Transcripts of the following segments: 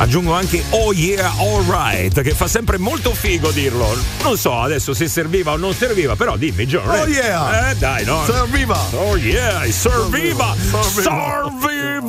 Aggiungo anche oh yeah, alright, che fa sempre molto figo dirlo. Non so adesso se serviva o non serviva, però dimmi John. Oh yeah! Eh dai, no. Serviva! Oh yeah, serviva! Serviva!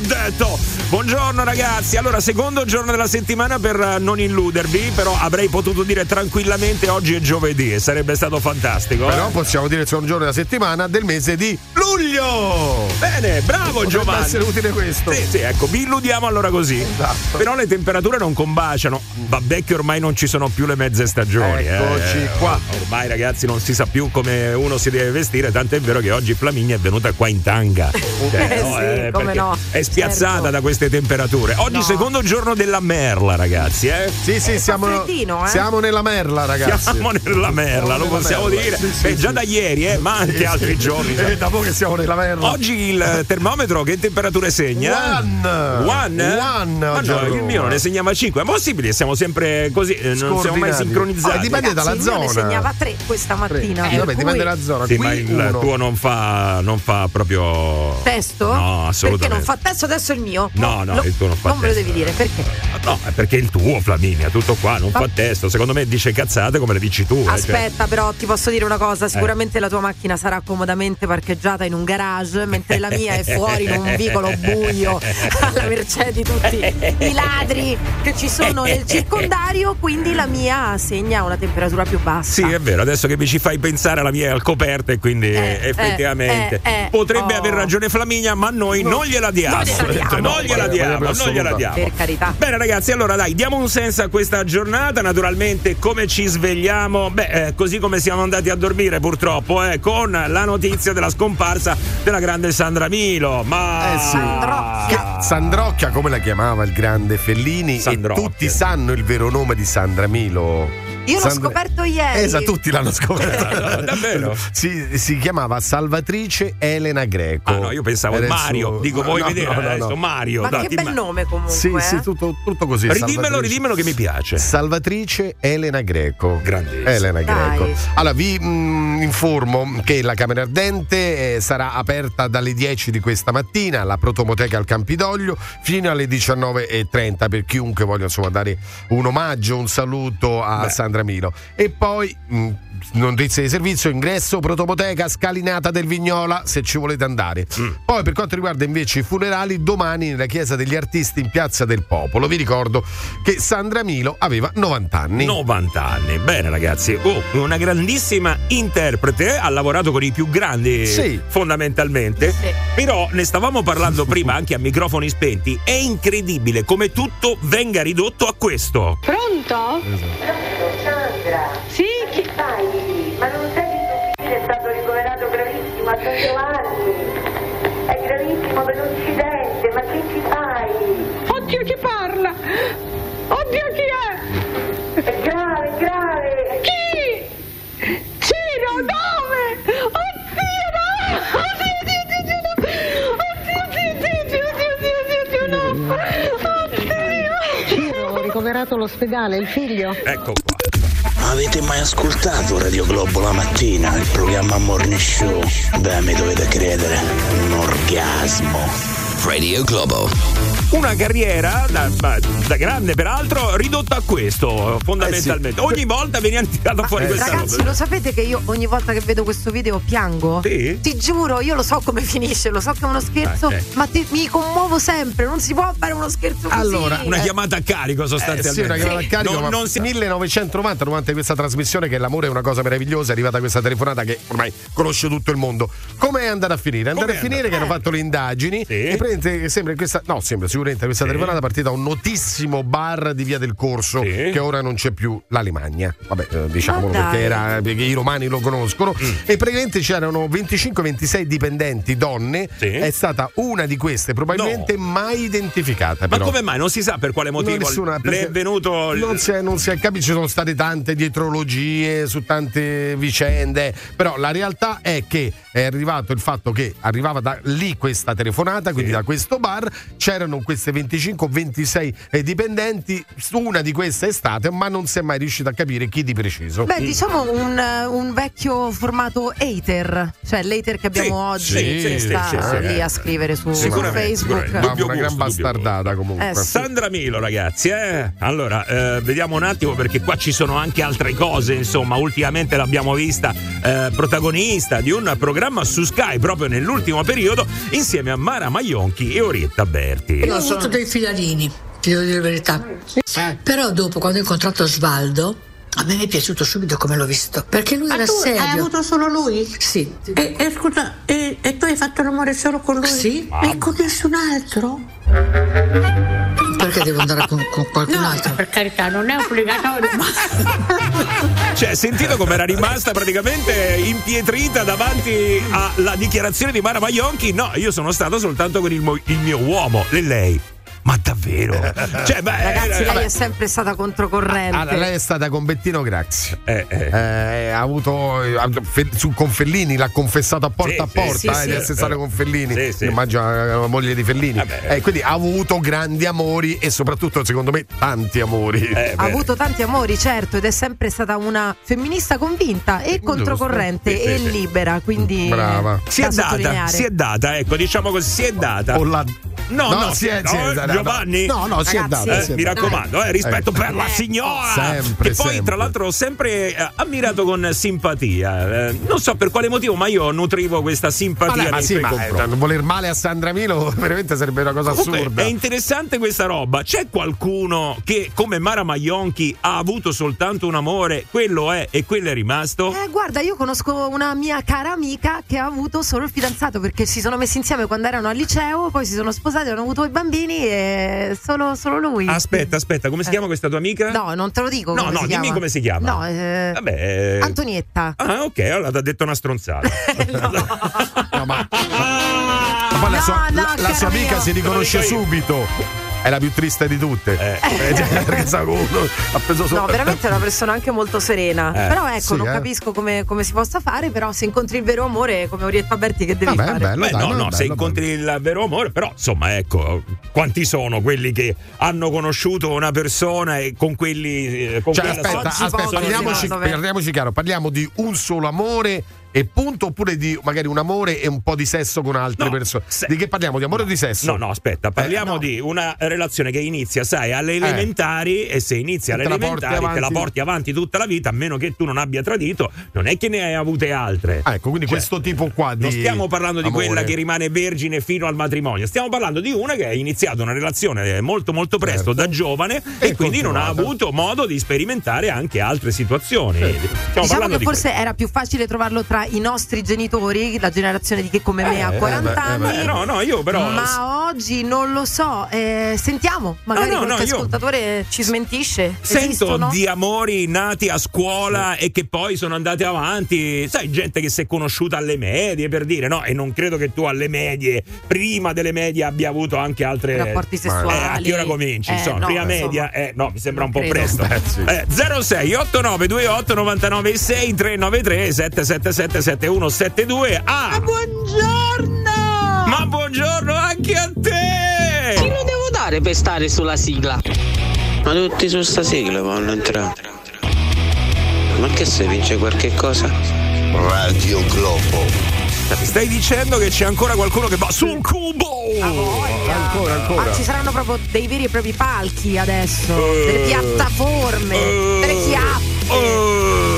Detto! Buongiorno ragazzi, allora secondo giorno della settimana per non illudervi, però avrei potuto dire tranquillamente oggi è giovedì e sarebbe stato fantastico. Però eh? possiamo dire il secondo giorno della settimana del mese di luglio! Bene, bravo Potrebbe Giovanni. essere utile questo. Sì, sì, ecco, vi illudiamo allora così. Esatto. Però le temperature non combaciano. Vabbè che ormai non ci sono più le mezze stagioni. Eccoci eh. qua. Ormai ragazzi non si sa più come uno si deve vestire, tant'è vero che oggi Flaminia è venuta qua in tanga. Cioè, Eh sì, come perché no, È spiazzata certo. da queste temperature. Oggi No. secondo giorno della merla ragazzi, eh? Sì, sì, siamo, freddino, eh? siamo nella merla, ragazzi. Siamo nella merla, lo nella possiamo merla. dire. Sì, sì, Beh, già sì. da ieri, eh, ma anche altri giorni. E dopo che siamo nella merla. Oggi il termometro che temperature segna? One. One? One Ma oggi no, a il mio non ne segnava 5. È possibile, siamo sempre così, eh, non siamo mai sincronizzati. Ah, dipende Ragazzi, dalla il mio ne zona. segnava tre questa mattina. Eh, vabbè, cui- dipende dalla zona. Sì, Qui ma il uno. tuo non fa, non fa proprio. Testo? No, assolutamente. Perché non fa testo adesso il mio? No, no, Lo- il tuo non fa Non me lo devi dire, perché? No, è perché il tuo, Flaminia, tutto qua, non fa Ma- testo. Secondo me dice cazzate come le dici tu. eh, cioè. Aspetta, però ti posso dire una cosa: sicuramente la tua macchina sarà comodamente parcheggiata in un garage, mentre la mia è fuori in un vicolo buio alla mercé di tutti i ladri che ci sono nel circondario. Quindi la mia segna una temperatura più bassa. Sì, è vero, adesso che mi ci fai pensare la mia è al coperto e quindi Eh, effettivamente eh, eh, potrebbe oh. aver ragione Flaminia, ma noi non gliela diamo. Non gliela diamo. Non gliela No, diamo, non gliela diamo. Per carità. Bene ragazzi, allora dai, diamo un senso a questa giornata, naturalmente come ci svegliamo, beh, eh, così come siamo andati a dormire purtroppo, eh, con la notizia della scomparsa della grande Sandra Milo. Ma Eh sì. Sandrocchia. Che Sandrocchia, come la chiamava il grande Fellini, Sandrocchia. e tutti sanno il vero nome di Sandra Milo. Io l'ho Sandra- scoperto ieri. Esatto, tutti l'hanno scoperto. Davvero? Si, si chiamava Salvatrice Elena Greco. Ah no, io pensavo Era Mario, suo- dico vuoi No, vedere no, no, adesso no. Mario, Ma dai, che bel ma- nome comunque. Sì, eh? sì, tutto, tutto così. Ridimmelo, Salvatrice. ridimmelo che mi piace. Salvatrice Elena Greco. Grandissima. Elena Dai. Greco. Allora, vi mm, informo che la Camera Ardente eh, sarà aperta dalle 10 di questa mattina alla Protomoteca al Campidoglio fino alle 19.30 per chiunque voglia insomma dare un omaggio, un saluto a Beh. Sandra Milo. E poi. mm, Notizie di servizio, ingresso, protomoteca, scalinata del Vignola, se ci volete andare. Mm. Poi per quanto riguarda invece i funerali, domani nella Chiesa degli Artisti in Piazza del Popolo. Vi ricordo che Sandra Milo aveva 90 anni. 90 anni, bene ragazzi, oh, una grandissima interprete, ha lavorato con i più grandi Sì. fondamentalmente, Sì. però ne stavamo parlando prima anche a microfoni spenti, è incredibile come tutto venga ridotto a questo. Pronto? Sandra, Sì? che fai? Ma non sai che tuo figlio è stato ricoverato gravissimo a San Giovanni? È gravissimo per un incidente, ma che ci fai? Oddio chi parla? Oddio chi è? È grave, grave! Chi? Ciro, dove? Oddio no! Oddio, oddio, oddio, oddio, no! Oddio, oddio, oddio, oddio, oddio, no! Oddio! Ciro, ricoverato all'ospedale, il figlio? Ecco qua. Avete mai ascoltato Radio Globo la mattina, il programma Morning Show? Beh, mi dovete credere, un orgasmo. Radio Globo. Una carriera da, da grande peraltro ridotta a questo fondamentalmente. Eh sì. Ogni volta veniva tirata fuori Eh, questa Ragazzi, roba. lo sapete che io ogni volta che vedo questo video piango? Sì? Ti giuro, io lo so come finisce, lo so che è uno scherzo, Ah, ma ti- mi commuovo sempre, non si può fare uno scherzo così. Allora, Una Eh, chiamata a carico Eh sì, sostanzialmente. una chiamata a carico, Non- non si- 1990 durante questa trasmissione che l'amore è una cosa meravigliosa è arrivata questa telefonata che ormai conosce tutto il mondo come è andata a finire? È andata Com'è a finire andata? che hanno fatto le indagini Sì. e praticamente sembra in questa no sembra sicuramente questa Sì. telefonata è partita da un notissimo bar di via del Corso Sì. che ora non c'è più l'Alemagna vabbè eh, diciamolo Ma perché, era, perché i romani lo conoscono Mm. e praticamente c'erano 25-26 dipendenti donne Sì. è stata una di queste probabilmente mai identificata Ma però. come mai? Non si sa per quale motivo Non nessuna, le è venuto. Non si è, non si è capito, ci sono state tante dietrologie su tante vicende, però la realtà è che è arrivato il fatto che arrivava da lì questa telefonata, quindi Sì. a questo bar, c'erano queste 25 o 26 eh, dipendenti, una di queste è estate, ma non si è mai riuscito a capire chi di preciso. Beh, diciamo un, eh, un vecchio formato hater, cioè l'hater che abbiamo Sì, oggi sì, che sì, sta sì, sì, lì a scrivere su, su Sicuramente, Facebook. sicuramente. Ma una gran bastardata comunque. Eh, sì. Sandra Milo, ragazzi, eh? Allora, eh, vediamo un attimo perché qua ci sono anche altre cose, insomma, ultimamente l'abbiamo vista eh, protagonista di un programma su Sky proprio nell'ultimo periodo insieme a Mara Maionchi e Orietta Berti. Io avuto dei fidanini, ti devo dire la verità. Però dopo, quando ho incontrato Osvaldo, a me mi è piaciuto subito come l'ho visto. Perché lui Ma era tu serio. hai avuto solo lui? Sì. E, e scusa, e, e tu hai fatto l'amore solo con lui? Sì. E con nessun altro? Perché devo andare con, con qualcun No, altro? per carità, non è obbligatorio, ma Cioè, sentito come era rimasta praticamente impietrita davanti alla dichiarazione di Mara Maionchi? No, io sono stato soltanto con il, mo- il mio uomo, e lei. Ma davvero? Cioè, beh, Ragazzi, eh, lei vabbè. è sempre stata controcorrente. Allora, lei è stata con Bettino Grazzi. Eh, eh. Eh, ha avuto eh, su, con Fellini, l'ha confessato a porta Sì, a porta sì, eh, sì. di essere stato con Fellini. Sì, sì. Immagino la, moglie di Fellini. Vabbè. Eh, quindi ha avuto grandi amori e soprattutto, secondo me, tanti amori. Eh, ha avuto tanti amori, certo, ed è sempre stata una femminista convinta e controcorrente e sì. libera, quindi Brava. Si è da data, si è data, ecco, diciamo così, si è data. O la- No, no, si è, no, si è- no, Giovanni? No, no, si è data. Eh, si è mi raccomando, eh, rispetto Eh. per la signora. Sempre, che poi, sempre. tra l'altro, ho sempre eh, ammirato con simpatia. Eh, non so per quale motivo, ma io nutrivo questa simpatia ma nei sì, ma eh, non voler male a Sandra Milo veramente sarebbe una cosa Comunque, assurda. è interessante questa roba. C'è qualcuno che, come Mara Maionchi, ha avuto soltanto un amore, quello è e quello è rimasto? Eh, guarda, io conosco una mia cara amica che ha avuto solo il fidanzato perché si sono messi insieme quando erano al liceo, poi si sono sposati, hanno avuto i bambini e solo, solo lui. Aspetta, aspetta, come si Eh. chiama questa tua amica? No, non te lo dico. No, come no, si dimmi chiama. come si chiama. No, eh, Vabbè. eh, Antonietta. Ah, ok, allora ti ha detto una stronzata. No, ma, ma la No, sua, no, la- la sua amica mio. si riconosce subito. È la più triste di tutte. Eh. cioè, perché sa, uno ha preso solo. No, veramente è una persona anche molto serena. Eh, però ecco, sì, non eh. capisco come, come si possa fare, però se incontri il vero amore, come Orietta Berti, che devi Vabbè, fare? bello, Beh, dai, no, no, bello, se incontri il vero amore, però insomma, ecco, quanti sono quelli che hanno conosciuto una persona e con quelli. eh, Con Cioè, aspetta, aspetta, parliamoci, parliamoci chiaro, parliamo di un solo amore e punto oppure di magari un amore e un po' di sesso con altre No, persone. se- Di che parliamo? Di amore o di sesso? No, no, aspetta, parliamo Eh, no. di una relazione che inizia, sai, alle elementari e se inizia alle Te la elementari te la avanti. porti avanti tutta la vita, a meno che tu non abbia tradito, non è che ne hai avute altre. Ah, ecco, quindi Cioè, questo tipo qua di Non stiamo parlando di amore. quella che rimane vergine fino al matrimonio, stiamo parlando di una che ha iniziato una relazione molto molto presto Certo. da giovane E e, quindi non ha avuto modo di sperimentare anche altre situazioni. Stiamo Diciamo che di forse era più facile trovarlo tra i nostri genitori, la generazione di chi come me ha Eh, 40 eh, beh, eh, anni. Eh, no, no, io però Ma oggi non lo so, eh, sentiamo, magari No, no, qualche no, io- ascoltatore ci smentisce. Sento Esistono? di amori nati a scuola e che poi sono andati avanti, sai, gente che si è conosciuta alle medie per dire, no? E non credo che tu alle medie, prima delle medie, abbia avuto anche altre rapporti sessuali. Eh, a che ora cominci? Eh, insomma, no, prima insomma. media, eh, no, mi sembra un po' credo. presto. Sì. Eh, 06 89 28 99 6 393 777 7172 Ah! Buongiorno! Ma buongiorno anche a Chi te! lo devo dare per stare sulla sigla? Ma tutti su sta sigla vanno entrare. Ma che se vince qualche cosa? Radio Globo. Stai dicendo che c'è ancora qualcuno che va sul cubo? Ancora, ancora. Ah, ci saranno proprio dei veri e propri palchi adesso, Eh. delle piattaforme, delle chiappe. Oh.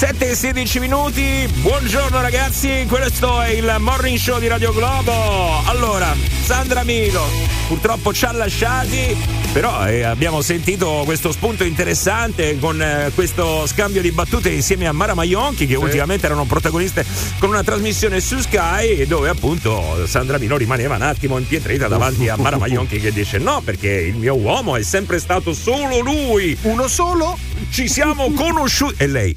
7 e 16 minuti, buongiorno ragazzi, questo è il morning show di Radio Globo. Allora, Sandra Milo purtroppo ci ha lasciati, però eh, abbiamo sentito questo spunto interessante con eh, questo scambio di battute insieme a Mara Maionchi che ultimamente erano protagoniste con una trasmissione su Sky dove appunto Sandra Milo rimaneva un attimo impietrita davanti a Mara Maionchi che dice no perché il mio uomo è sempre stato solo lui Uno solo? ci siamo conosciuti. E lei,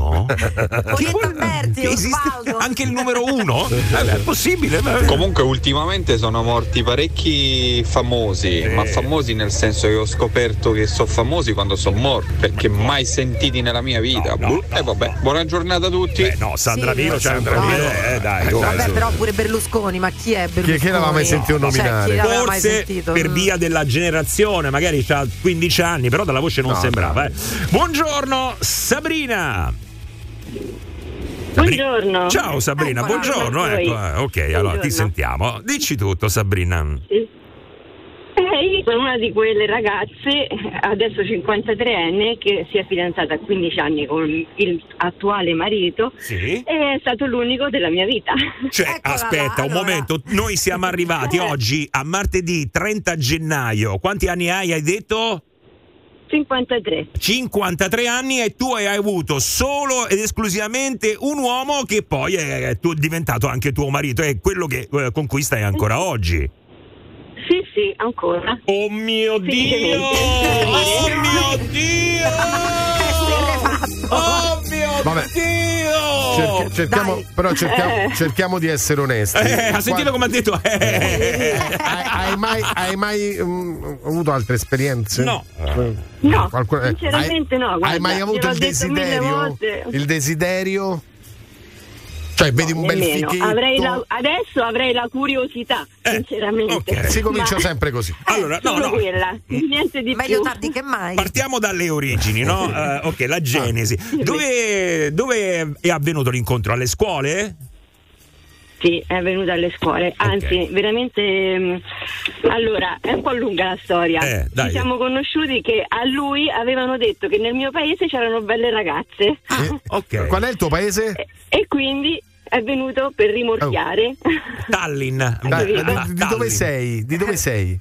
uno Alberti, Esiste Osvaldo. anche il numero uno? Eh, beh, è possibile. ma- Comunque ultimamente sono morti parecchi famosi, ma famosi nel senso che ho scoperto che sono famosi quando sono morti, perché mai sentiti nella mia vita. No, no, e vabbè, buona giornata a tutti. Eh, no, Sandra Sì, Milo, sì, Sandra no. Milo, eh, dai. Vabbè, su. però pure Berlusconi, ma chi è Berlusconi? Chi- chi l'aveva mai sentito Cioè, nominare? mai Forse per via della generazione, magari ha 15 anni, però dalla voce non No, sembrava. eh. Buongiorno, Sabrina. Buongiorno. Ciao Sabrina, buongiorno. ecco Ecco, voi. eh, ok, allora ti Buongiorno. sentiamo. Dici tutto, Sabrina. Eh, io sono una di quelle ragazze, adesso 53enne, che si è fidanzata a 15 anni con il attuale marito Sì. e è stato l'unico della mia vita. Cioè, Eccola aspetta là, un allora. momento, noi siamo arrivati oggi a martedì 30 gennaio. Quanti anni hai? Hai detto? 53. 53 anni e tu hai avuto solo ed esclusivamente un uomo che poi è, è tu- diventato anche tuo marito, è quello che, eh, con cui stai ancora oggi. Sì, sì, ancora. Oh mio Dio! Oh mio Dio! Oh Vabbè. Cerchi- cerchiamo, Dai. però cerchiamo, Eh. cerchiamo di essere onesti. Eh, ha sentito Qua- come ha detto? Eh. hai, hai mai, hai mai, mm, avuto altre esperienze? No. Eh, No, qualcuno- eh, sinceramente hai, no, guarda, hai mai avuto il desiderio? Il desiderio? Cioè, vedi un bel fichetto. Avrei la- adesso avrei la curiosità, Eh, sinceramente. ok. Si comincia Ma- sempre così. Allora, no, Solo no. quella, niente di Meglio più. tardi che mai. Partiamo dalle origini, no? Eh, ok, la genesi. Dove, dove è avvenuto l'incontro? Alle scuole? Sì, è venuta alle scuole, anzi veramente mm, allora è un po' lunga la storia. Eh, dai. Ci siamo conosciuti che a lui avevano detto che nel mio paese c'erano belle ragazze Eh, Ok. Qual è il tuo paese? e, e quindi è venuto per rimorchiare. Tallinn. Dai, capito? Ah, di, di dove Tallinn. sei? Di dove sei?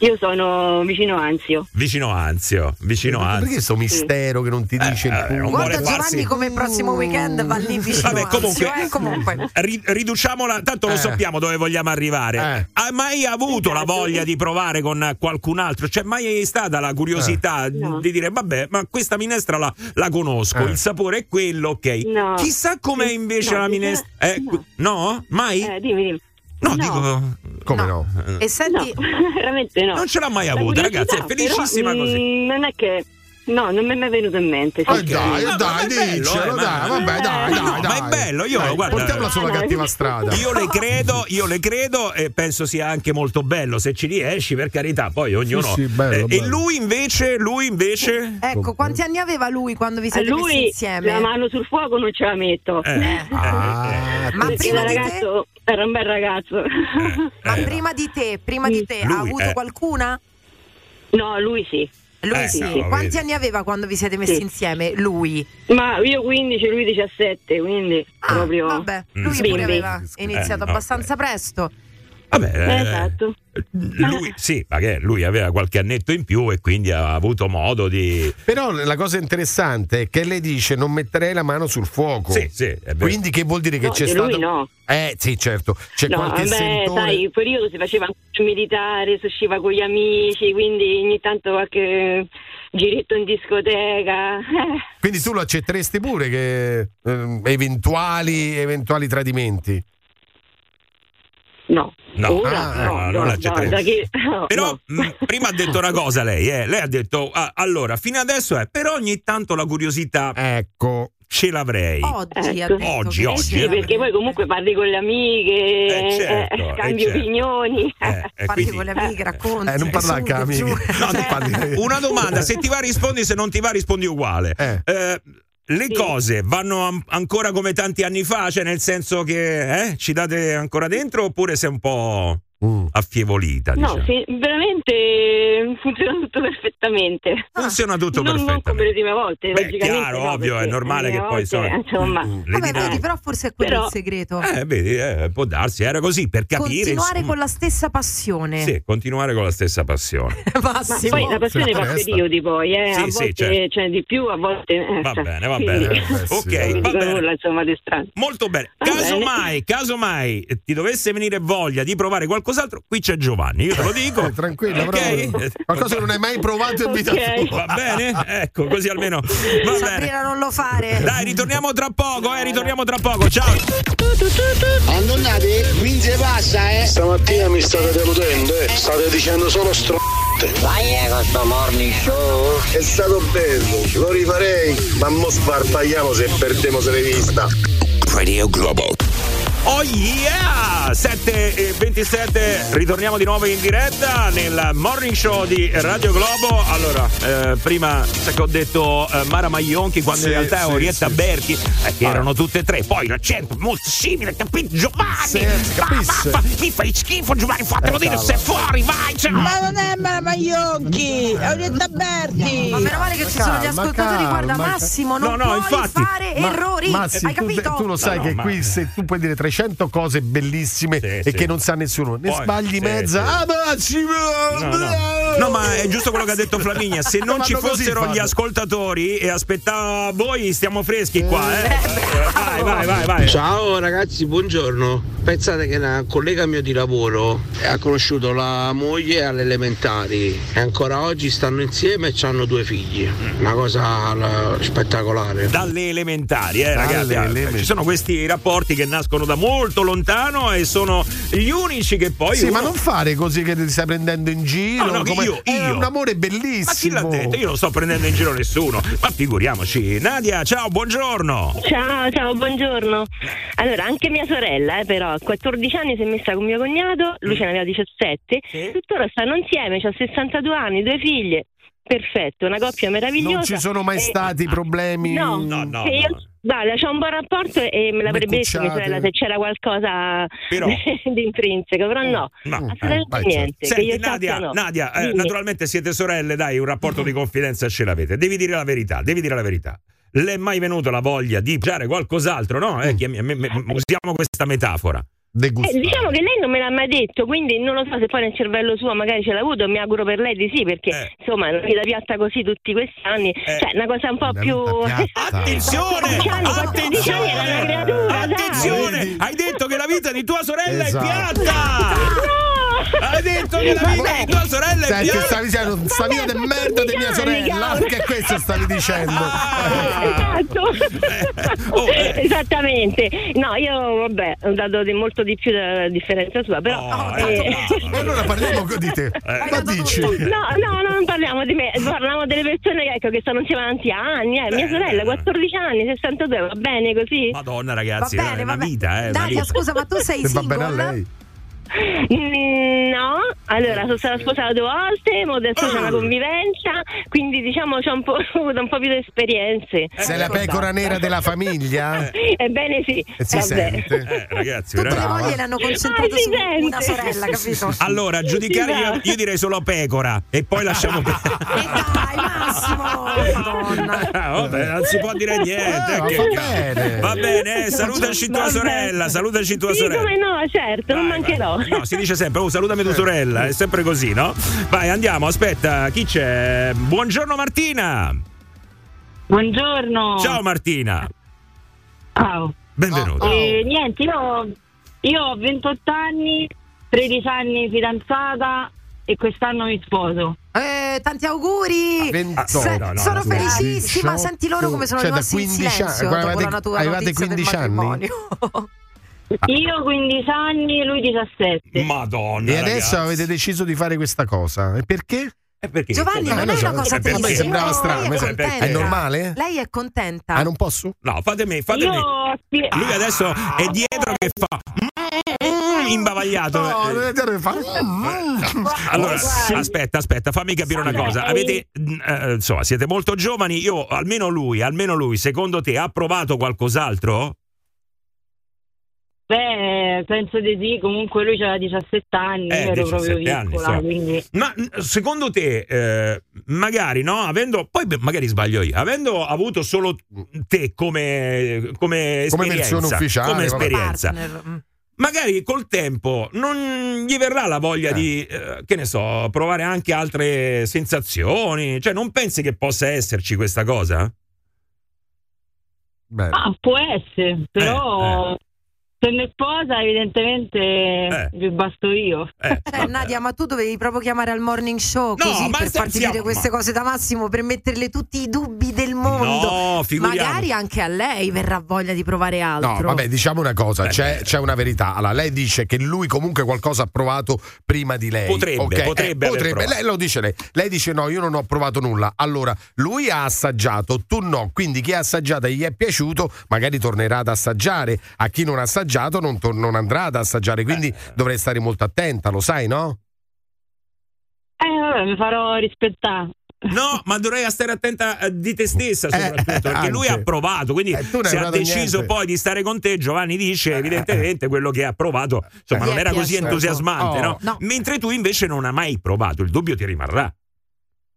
Io sono vicino Anzio. Vicino Anzio, vicino Perché Anzio. questo mistero che non ti dice Eh, il eh, punto? non Guarda vuole farsi- Giovanni come il prossimo weekend va lì vicino Vabbè, Anzio, comunque, eh, comunque. ri- riduciamola, tanto lo Eh. sappiamo dove vogliamo arrivare. Eh. Hai mai avuto la voglia di provare con qualcun altro? C'è mai stata la curiosità Eh. No. di dire, vabbè, ma questa minestra la, la conosco, Eh. il sapore è quello, ok. No. Chissà com'è Sì, invece no, la minestra. Eh, no. no. Mai? Eh, dimmi, dimmi. No, no. dico. Come no? E No, senti, veramente no. Non ce l'ha mai avuta, ragazzi, è felicissima però, così. mm, non è che No, non mi è mai venuto in mente. Eh, sì. dai, Ma- ma dai, è bello, dicelo, eh, ma- dai, vabbè, dai, dai, No, dai. ma è bello, io, Dai, guarda- Portiamola sulla No, cattiva no. strada. Io le credo, io le credo e penso sia anche molto bello se ci riesci, per carità, poi ognuno. Sì, sì, bello, Eh, E bello. lui invece, lui invece. ecco, quanti anni aveva lui quando vi siete messi lui insieme? la mano sul fuoco non ce la metto. Eh, eh, Ah, Ma prima di te? Era un bel ragazzo. Ma prima di te, prima di te, Lui, ha avuto eh. qualcuna? no, lui sì. Lui Eh, sì. no, Quanti vedi. anni aveva quando vi siete messi Sì. insieme? Lui. Ma io 15, lui 17, quindi Ah, proprio vabbè, Mm. lui pure bimbi. aveva iniziato Eh, abbastanza presto. Vabbè, eh, Esatto. lui, sì, lui aveva qualche annetto in più e quindi ha avuto modo di. Però la cosa interessante è che lei dice non metterei la mano sul fuoco. Sì, sì. Quindi che vuol dire che No, c'è stato no. Eh, sì, certo. C'è No, qualche vabbè, sentore. sai, il periodo si faceva anche il militare, si usciva con gli amici, quindi ogni tanto qualche giretto in discoteca. Eh, Quindi tu lo accetteresti pure che ehm, eventuali, eventuali tradimenti. No. No, Ora, ah, no, no, no, non no, che- no, Però no. mh, prima ha detto una cosa lei, eh. lei ha detto ah, allora fino adesso è però ogni tanto la curiosità Ecco. ce l'avrei. Oggi Ecco. detto Oggi, che oggi, sì, Sì, eh. perché poi comunque parli con le amiche, Eh, certo, eh, eh, cambi certo. opinioni. Eh, Parli quindi- con le amiche, racconti. Eh, non le giù. amiche. No, una domanda, se ti va rispondi, se non ti va rispondi uguale. Le Sì. cose vanno an- ancora come tanti anni fa, cioè nel senso che eh, ci date ancora dentro oppure sei un po' Mm. affievolita? No, diciamo? sì, veramente funziona tutto perfettamente. Funziona tutto non, non come perfettamente. le prime volte, Beh, chiaro, no, ovvio, è normale le che poi volte, sono- Insomma, Le Vabbè, vedi, però forse è quello Però- il segreto. Eh, vedi, eh, può darsi, era così per capire. Continuare insomma. con la stessa passione. Sì, continuare con la stessa passione. Ma Massimo. poi la passione Sì, fa periodi poi, eh. Sì, a sì, volte certo. c'è di più, a volte... eh, Va cioè, bene, va quindi- bene. Eh, sì, ok, eh. va bene. nulla insomma di strano. Molto bene. Casomai, casomai eh, ti dovesse venire voglia di provare qualcos'altro, qui c'è Giovanni, io te lo dico. Eh, tranquillo, Ok? però Eh, qualche Qualcosa che non hai mai provato in vita Ok. tua. Va bene? Ecco, così almeno. Va bene. Sabrina non lo fare. Dai, ritorniamo tra poco, eh, ritorniamo tra poco. Ciao. Andonate, qui si passa, eh. Stamattina mi state deludendo, eh. State dicendo solo str***e. Vai eh, con sto morning show. È stato bello, lo rifarei, ma mo sparpagliamo se perdiamo se l'hai vista. Radio Global. Oh yeah! 7 e 27, ritorniamo di nuovo in diretta nel morning show di Radio Globo. Allora, eh, prima sai che ho detto eh, Mara Maglionchi quando Sì, in realtà è sì, Orietta sì. Berti, eh, che erano tutte e tre. Poi l'accento molto simile, capito? Giovanni! Sì, Va, capisce. va, va, mi fai schifo Giovanni, fatelo Eh, dire, cavolo. sei fuori, vai! ciao. Ma non è Mara Maglionchi, è Orietta Berti. Ma meno male che ci sono gli Calma, ascoltatori. Guarda, calma. Massimo, non No, no, puoi infatti. fare Ma- errori. Massi, Hai tu, capito? tu lo sai No, che no, qui ma- se tu puoi dire 300 cose bellissime Sì, e sì. che non sa nessuno, ne Poi, sbagli sì, mezza. sì. Ah! No, no. No, ma è giusto quello che ha detto Flaminia. Se non ci fossero gli ascoltatori e aspettava voi, stiamo freschi qua, eh. Vai, vai, vai, vai. Ciao ragazzi, buongiorno. Pensate che un collega mio di lavoro ha conosciuto la moglie alle elementari e ancora oggi stanno insieme e hanno due figli. Una cosa la- spettacolare. Dalle elementari, eh, Dalle ragazzi. eh, elementari. Ci sono questi rapporti che nascono da molto lontano e sono gli unici che poi. Sì, uno- ma non fare così che ti stai prendendo in giro. No, no, come- io- È io. un amore Ma chi bellissimo. l'ha detto? Io non sto prendendo in giro nessuno. Ma figuriamoci. Nadia, ciao, buongiorno. Ciao, ciao, buongiorno. Allora, anche mia sorella, eh, però, a 14 anni si è messa con mio cognato, lui ce n'aveva 17, Sì. tuttora stanno insieme, ha 62 anni, due figlie. Perfetto, una coppia meravigliosa. Non ci sono mai E- stati problemi. No, No, no, che io- Guarda, c'ho un buon rapporto e me l'avrebbe detto mia sorella se c'era qualcosa Però- di intrinseco, però no, No. assolutamente vai, niente. che Senti, io Nadia, no. Nadia eh, naturalmente siete sorelle, dai, un rapporto di confidenza ce l'avete. Devi dire la verità, devi dire la verità. Le è mai venuta la voglia di fare qualcos'altro, no? Eh, usiamo questa metafora. Degustare. Eh, diciamo che lei non me l'ha mai detto, quindi non lo so se poi nel cervello suo magari ce l'ha avuto, mi auguro per lei di sì, perché Eh. insomma una vita piatta così tutti questi anni, Eh. cioè una cosa un po' Una più... Attenzione! 14 anni, 14 anni era una creatura. Attenzione! Hai detto che la vita di tua sorella Esatto. è piatta! Hai detto che la vita di tua sorella è Senti, piatta! stavi dicendo sta vita di merda di mia sorella. Che questo stavi dicendo? Ah. Esatto. Oh, eh. Esattamente. No, io vabbè, ho dato di molto di più della differenza sua, però Oh, eh, eh, E allora parliamo di te. Ma dici? No, no, non parliamo di me, parliamo delle persone che, ecco, che stanno insieme avanti a anni. Eh. Mia Eh, sorella, eh. 14 anni, 62, va bene così? Madonna, Va ragazzi, bene, è va una bene. vita, eh. vita. scusa, ma tu sei Se va bene a single? lei. Mm, no, allora sono stata sposata due volte, ma adesso c'è una Ah. convivenza, quindi diciamo c'ho un po', ho avuto un po' più di esperienze. Sei la pecora nera della famiglia? Ebbene sì, E si vabbè. sente. Eh, ragazzi, Tutte le veramente. mogli le hanno concentrato Ah, su sente. una sorella, capito? Allora, giudicare io, io direi solo pecora e poi lasciamo perdere. Dai, Massimo! Madonna. Ah, vabbè, non si può dire niente. Eh, ma che va cazzo. bene. Va bene, eh, salutaci tua Vabbè. sorella, salutaci tua Sì, sorella. come no, certo, non Vai, mancherò. vai. No, si dice sempre, oh, salutami tua sorella, è sempre così, no? Vai, andiamo, aspetta, chi c'è? Buongiorno Martina. Buongiorno. Ciao Martina. Ciao. Benvenuta. Eh, niente, io, io ho 28 anni, 13 anni fidanzata e quest'anno mi sposo. Eh, tanti auguri! 28. Se- no, no, sono no, felicissima, 18. senti loro come sono Cioè, da rimasti in 15 anni, silenzio quando dopo avete- la tua avevate notizia del 15 anni? Io 15 anni, lui 17. Madonna. E adesso ragazzi. avete deciso di fare questa cosa. E perché? Perché? Giovanni, Eh, non è una cosa per me triste. sembrava no, strano, è? È normale? Lei è contenta. Ah, non posso? No, fatemi, Io fatemi. spi- Lui adesso è dietro che fa imbavagliato. No, fa- Allora, Guarda. aspetta, aspetta, fammi capire una cosa. Avete, eh, insomma, siete molto giovani. Io, almeno lui, almeno lui, secondo te ha provato qualcos'altro? Beh, penso di sì, comunque lui aveva 17 anni, Eh, io ero proprio 17 anni, piccola, so. quindi... Ma secondo te, eh, magari, no? Avendo, poi beh, magari sbaglio io, avendo avuto solo te come, come Come esperienza, versione ufficiale, come esperienza, Partner. mm. magari col tempo non gli verrà la voglia Eh. di, eh, che ne so, provare anche altre sensazioni. Cioè, non pensi che possa esserci questa cosa? Bene. Ah, può essere, però... Eh, se ne sposa, evidentemente vi basto io. Eh, Nadia, ma tu dovevi proprio chiamare al morning show No, così per farti dire queste ma- cose da Massimo per metterle tutti i dubbi del mondo. No, figuriamo. Magari anche a lei verrà voglia di provare altro. No, vabbè, diciamo una cosa, Eh, c'è, c'è una verità. Allora, lei dice che lui comunque qualcosa ha provato prima di lei. Potrebbe, ok? potrebbe aver provato. Lei lo dice lei. Lei dice no, io non ho provato nulla. Allora, lui ha assaggiato, tu no. Quindi chi ha assaggiato e gli è piaciuto, magari tornerà ad assaggiare. A chi non ha assaggiato non, tor- non andrà ad assaggiare. Quindi Eh. dovrei stare molto attenta, lo sai, no? Eh, vabbè, mi farò rispettare. No, ma dovrei stare attenta eh, di te stessa soprattutto, perché lui Eh, ha provato, quindi Eh, se ha deciso niente. poi di stare con te, Giovanni dice evidentemente quello che ha provato, insomma non era così piaciuto. entusiasmante, Oh. no? No. Mentre tu invece non hai mai provato, il dubbio ti rimarrà.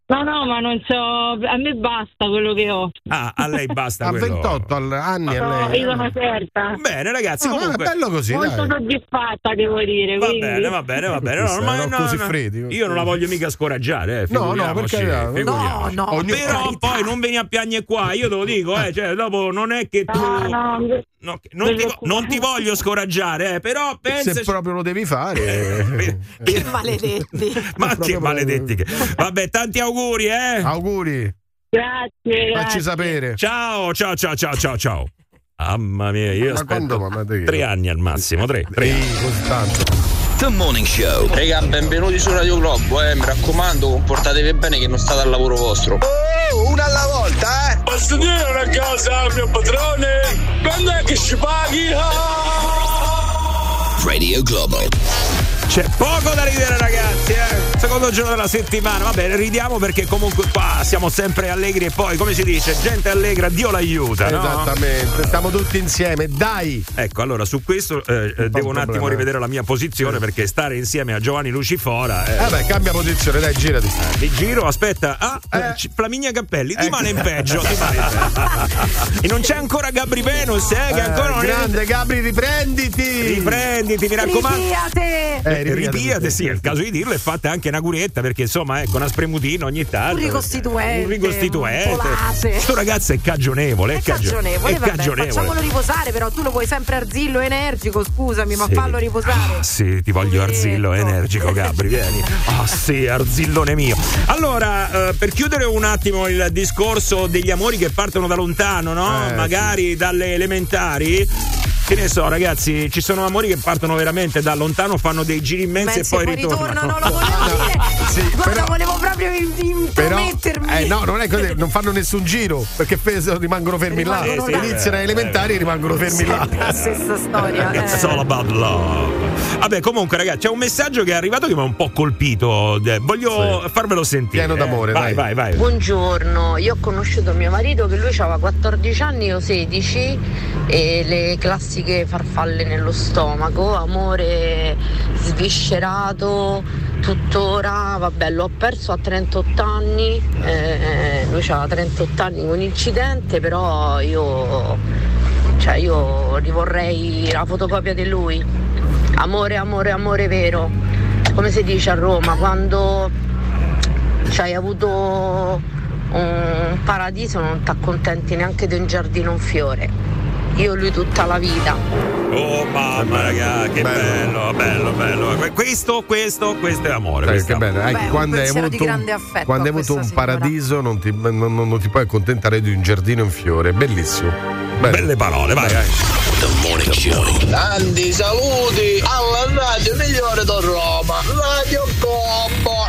No, no, ma non so, a me basta quello che ho. Ah, a lei basta A quello. 28 al- anni a No, lei. io sono certa. Bene ragazzi, Ah, ma è comunque bello così, Molto dai. soddisfatta, devo dire. Va quindi- bene, va bene, va bene. No, erano no, così no, freddi. Io non la voglio mica scoraggiare, eh, No, no, figuriamoci, per carità. figuriamoci. No, no, Ogni- Però carità. poi non vieni a piagne qua, io te lo dico, eh, cioè, dopo non è che tu No, no, no, non, ti, non ti voglio scoraggiare, eh, però pensa Se proprio lo devi fare. Che maledetti. Ma che maledetti che. Vabbè, tanti auguri, eh. Auguri, Grazie, facci grazie. sapere. Ciao, ciao, ciao, ciao, ciao, ciao. Mamma mia, io Ma aspetto quando, mamma mia? tre anni al massimo, tre, tre anni. The Morning Show. Raga, benvenuti su Radio Globo, eh. Mi raccomando, comportatevi bene che non state al lavoro vostro. Oh, una alla volta, eh! Posso dire una cosa, mio padrone? Quando è che ci paghi? Radio Globo. C'è poco da ridere, ragazzi, eh. Secondo giorno della settimana. Va bene, ridiamo perché comunque qua siamo sempre allegri e poi, come si dice, gente allegra, Dio l'aiuta, no? Esattamente, stiamo tutti insieme, dai! Ecco, allora su questo eh, eh, devo un problema, attimo eh. rivedere la mia posizione perché stare insieme a Giovanni Lucifora. eh, Vabbè, cambia posizione, dai, girati. Di giro, aspetta. Ah, Eh. c- Flaminia Cappelli, rimane in peggio. rimane in peggio. e non c'è ancora Gabri Venus, eh, che ancora non Eh, è. grande Gabri, riprenditi! Riprenditi, mi raccomando. Ripiate! Eh, ripiate. Ripiate, sì, è il caso di dirlo, e fate anche una curietta perché insomma, ecco, una spremutina ogni tanto. Un ricostituente, Un ricostituente. un polase. Sto ragazzo è cagionevole, è, È cagio- cagionevole, è vabbè, cagionevole. facciamolo riposare, però tu lo vuoi sempre arzillo energico, scusami, ma Sì. fallo riposare. Ah, sì, ti voglio Poveretto. arzillo energico, Gabri, vieni. Ah, sì, arzillone mio. Allora, eh, per chiudere un attimo il discorso degli amori che partono da lontano, no? Eh, Magari dalle elementari. Che ne so, ragazzi, ci sono amori che partono veramente da lontano, fanno dei giri immensi e poi ritornano. no, lo volevo dire. Sì, Guarda, però- volevo proprio in- Però, intromettermi. eh, no, non è così, non fanno nessun giro perché rimangono fermi Rimangono là. là. Iniziano Eh, elementari e rimangono fermi là. La stessa storia. It's eh. all about love. Vabbè, comunque, ragazzi, c'è un messaggio che è arrivato che mi ha un po' colpito. Eh, Voglio farvelo sentire. Pieno d'amore, Vai, dai. vai, vai. Buongiorno, io ho conosciuto mio marito che lui aveva 14 anni, io 16 e le classiche farfalle nello stomaco, amore sviscerato, tuttora, vabbè l'ho perso a 38 anni, eh, lui aveva 38 anni con incidente, però io, cioè io rivorrei la fotocopia di lui, amore, amore, amore vero, come si dice a Roma, quando cioè, hai avuto un paradiso, non ti accontenti neanche di un giardino, un fiore. Io lui tutta la vita. Oh mamma raga, che bello, bello, bello. Que- Questo, questo, questo è amore. Dai, questo che bello. Eh, Beh, un quando hai avuto, di un- grande affetto quando hai avuto un signora. paradiso non ti, non- non- non ti puoi accontentare di un giardino in fiore. Bellissimo. Bello. Belle parole, vai, vai. The Morning Show. Tanti saluti alla radio migliore da Roma, Radio Globo.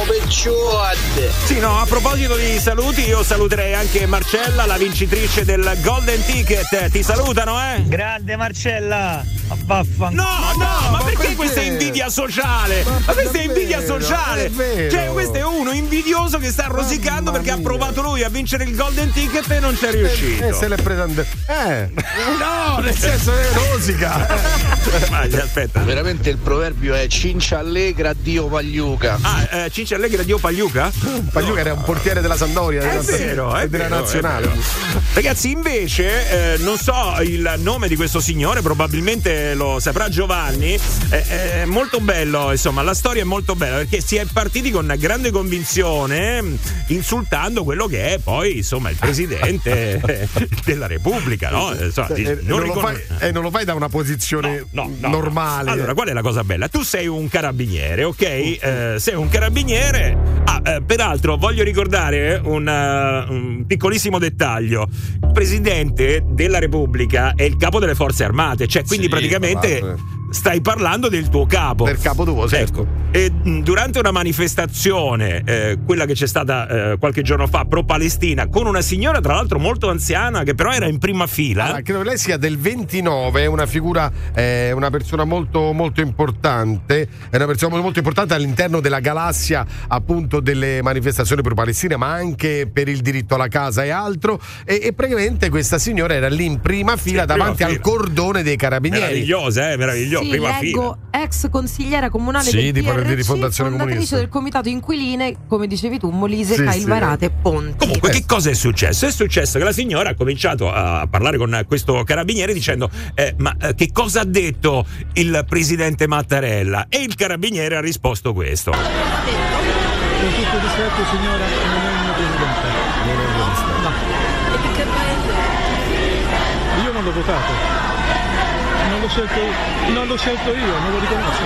Salutiamo picciotti. Sì, no, a proposito di saluti, io saluterei anche Marcella, la vincitrice del Golden Ticket. Ti salutano, eh? Grande Marcella! Vaffanculo! No, no, ma, perché, perché? questa è invidia sociale? Ma, questa è invidia sociale. è. Cioè, questo è uno invidioso che sta rosicando Mamma perché ha mia. provato lui a vincere il Golden Ticket e non c'è riuscito. Eh, se l'è presa and- Eh, no, nel senso è rosica. Ma, aspetta. Veramente il proverbio è cincia allegra, Dio pagliuca. Ah, eh, Ciccia Felice Allegri addio Pagliuca? Pagliuca era un portiere della Sandoria È della, vero, è della vero, è nazionale. Ragazzi, invece, eh, non so il nome di questo signore, probabilmente lo saprà Giovanni. Eh, È molto bello, insomma, la storia è molto bella perché si è partiti con grande convinzione, insultando quello che è poi, insomma, il presidente della Repubblica, no? Insomma, di- Eh, non non, lo fai, eh, non lo fai da una posizione No, no, normale. no. Allora, qual è la cosa bella? Tu sei un carabiniere, ok? Eh, sei un carabiniere. Ah, eh, peraltro, voglio ricordare un, eh, un piccolissimo dettaglio. Il presidente della Repubblica è il capo delle forze armate, cioè quindi Sì, praticamente. guardate. Stai parlando del tuo capo. Del capo tuo, certo. Ecco. E durante una manifestazione, eh, quella che c'è stata eh, qualche giorno fa, pro-Palestina, con una signora, tra l'altro molto anziana, che però era in prima fila. Allora, credo che lei sia del 29, è una figura, è una persona molto, molto importante, è una persona molto importante all'interno della galassia appunto delle manifestazioni pro Palestina, ma anche per il diritto alla casa e altro. E, e praticamente questa signora era lì in prima fila Sì, prima davanti al fila. cordone dei carabinieri. Meravigliosa, eh, meravigliosa. Sì, prima leggo ex consigliera comunale Sì, del di- di PRC, Rifondazione fondatrice Comunista. del comitato inquiline, come dicevi tu, Molise, Sì, Cailvarate e Ponti. Comunque, che cosa è successo? È successo che la signora ha cominciato a parlare con questo carabiniere dicendo: eh, Ma eh, che cosa ha detto il presidente Mattarella? E il carabiniere ha risposto questo. Con tutto rispetto, signora, non è il mio presidente. Non è un buon rispetto. No. E di paese? Io non l'ho votato. Non l'ho scelto io, non l'ho scelto io, non lo riconosco.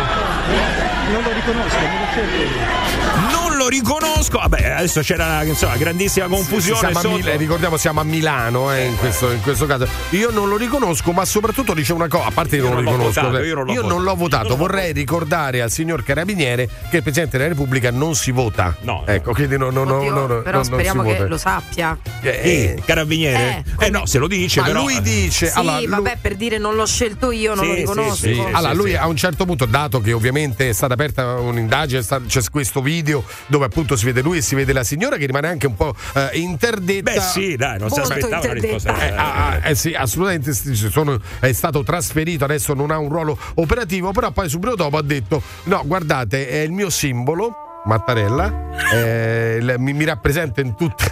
Non lo riconosco, non l'ho scelto io. Lo riconosco. Vabbè, adesso c'era insomma grandissima confusione. Siamo a sotto. Mil- ricordiamo siamo a Milano eh, in, questo, in questo caso io non lo riconosco ma soprattutto dice una cosa a parte che Io non lo non l'ho riconosco votato, io non l'ho votato. non l'ho votato Non vorrei ricordare al signor Carabiniere che il Presidente della Repubblica non si vota No. ecco quindi no, no, Oddio, no, no, però speriamo si che vota. lo sappia. Eh, Sì, carabiniere? Eh, no, se lo dice, ma però. lui dice Sì, allora, lui- vabbè, per dire non l'ho scelto io, non Sì, lo sì, riconosco. sì. allora, lui sì. a un certo punto, dato che ovviamente è stata aperta un'indagine, c'è questo video dove appunto si vede lui e si vede la signora che rimane anche un po' eh, interdetta. Beh, sì, dai, non si aspettava una risposta. Eh, ah, ah, eh sì, assolutamente sono- è stato trasferito, adesso non ha un ruolo operativo, però poi subito dopo ha detto no, guardate, è il mio simbolo. Mattarella eh, mi, mi rappresenta in tutte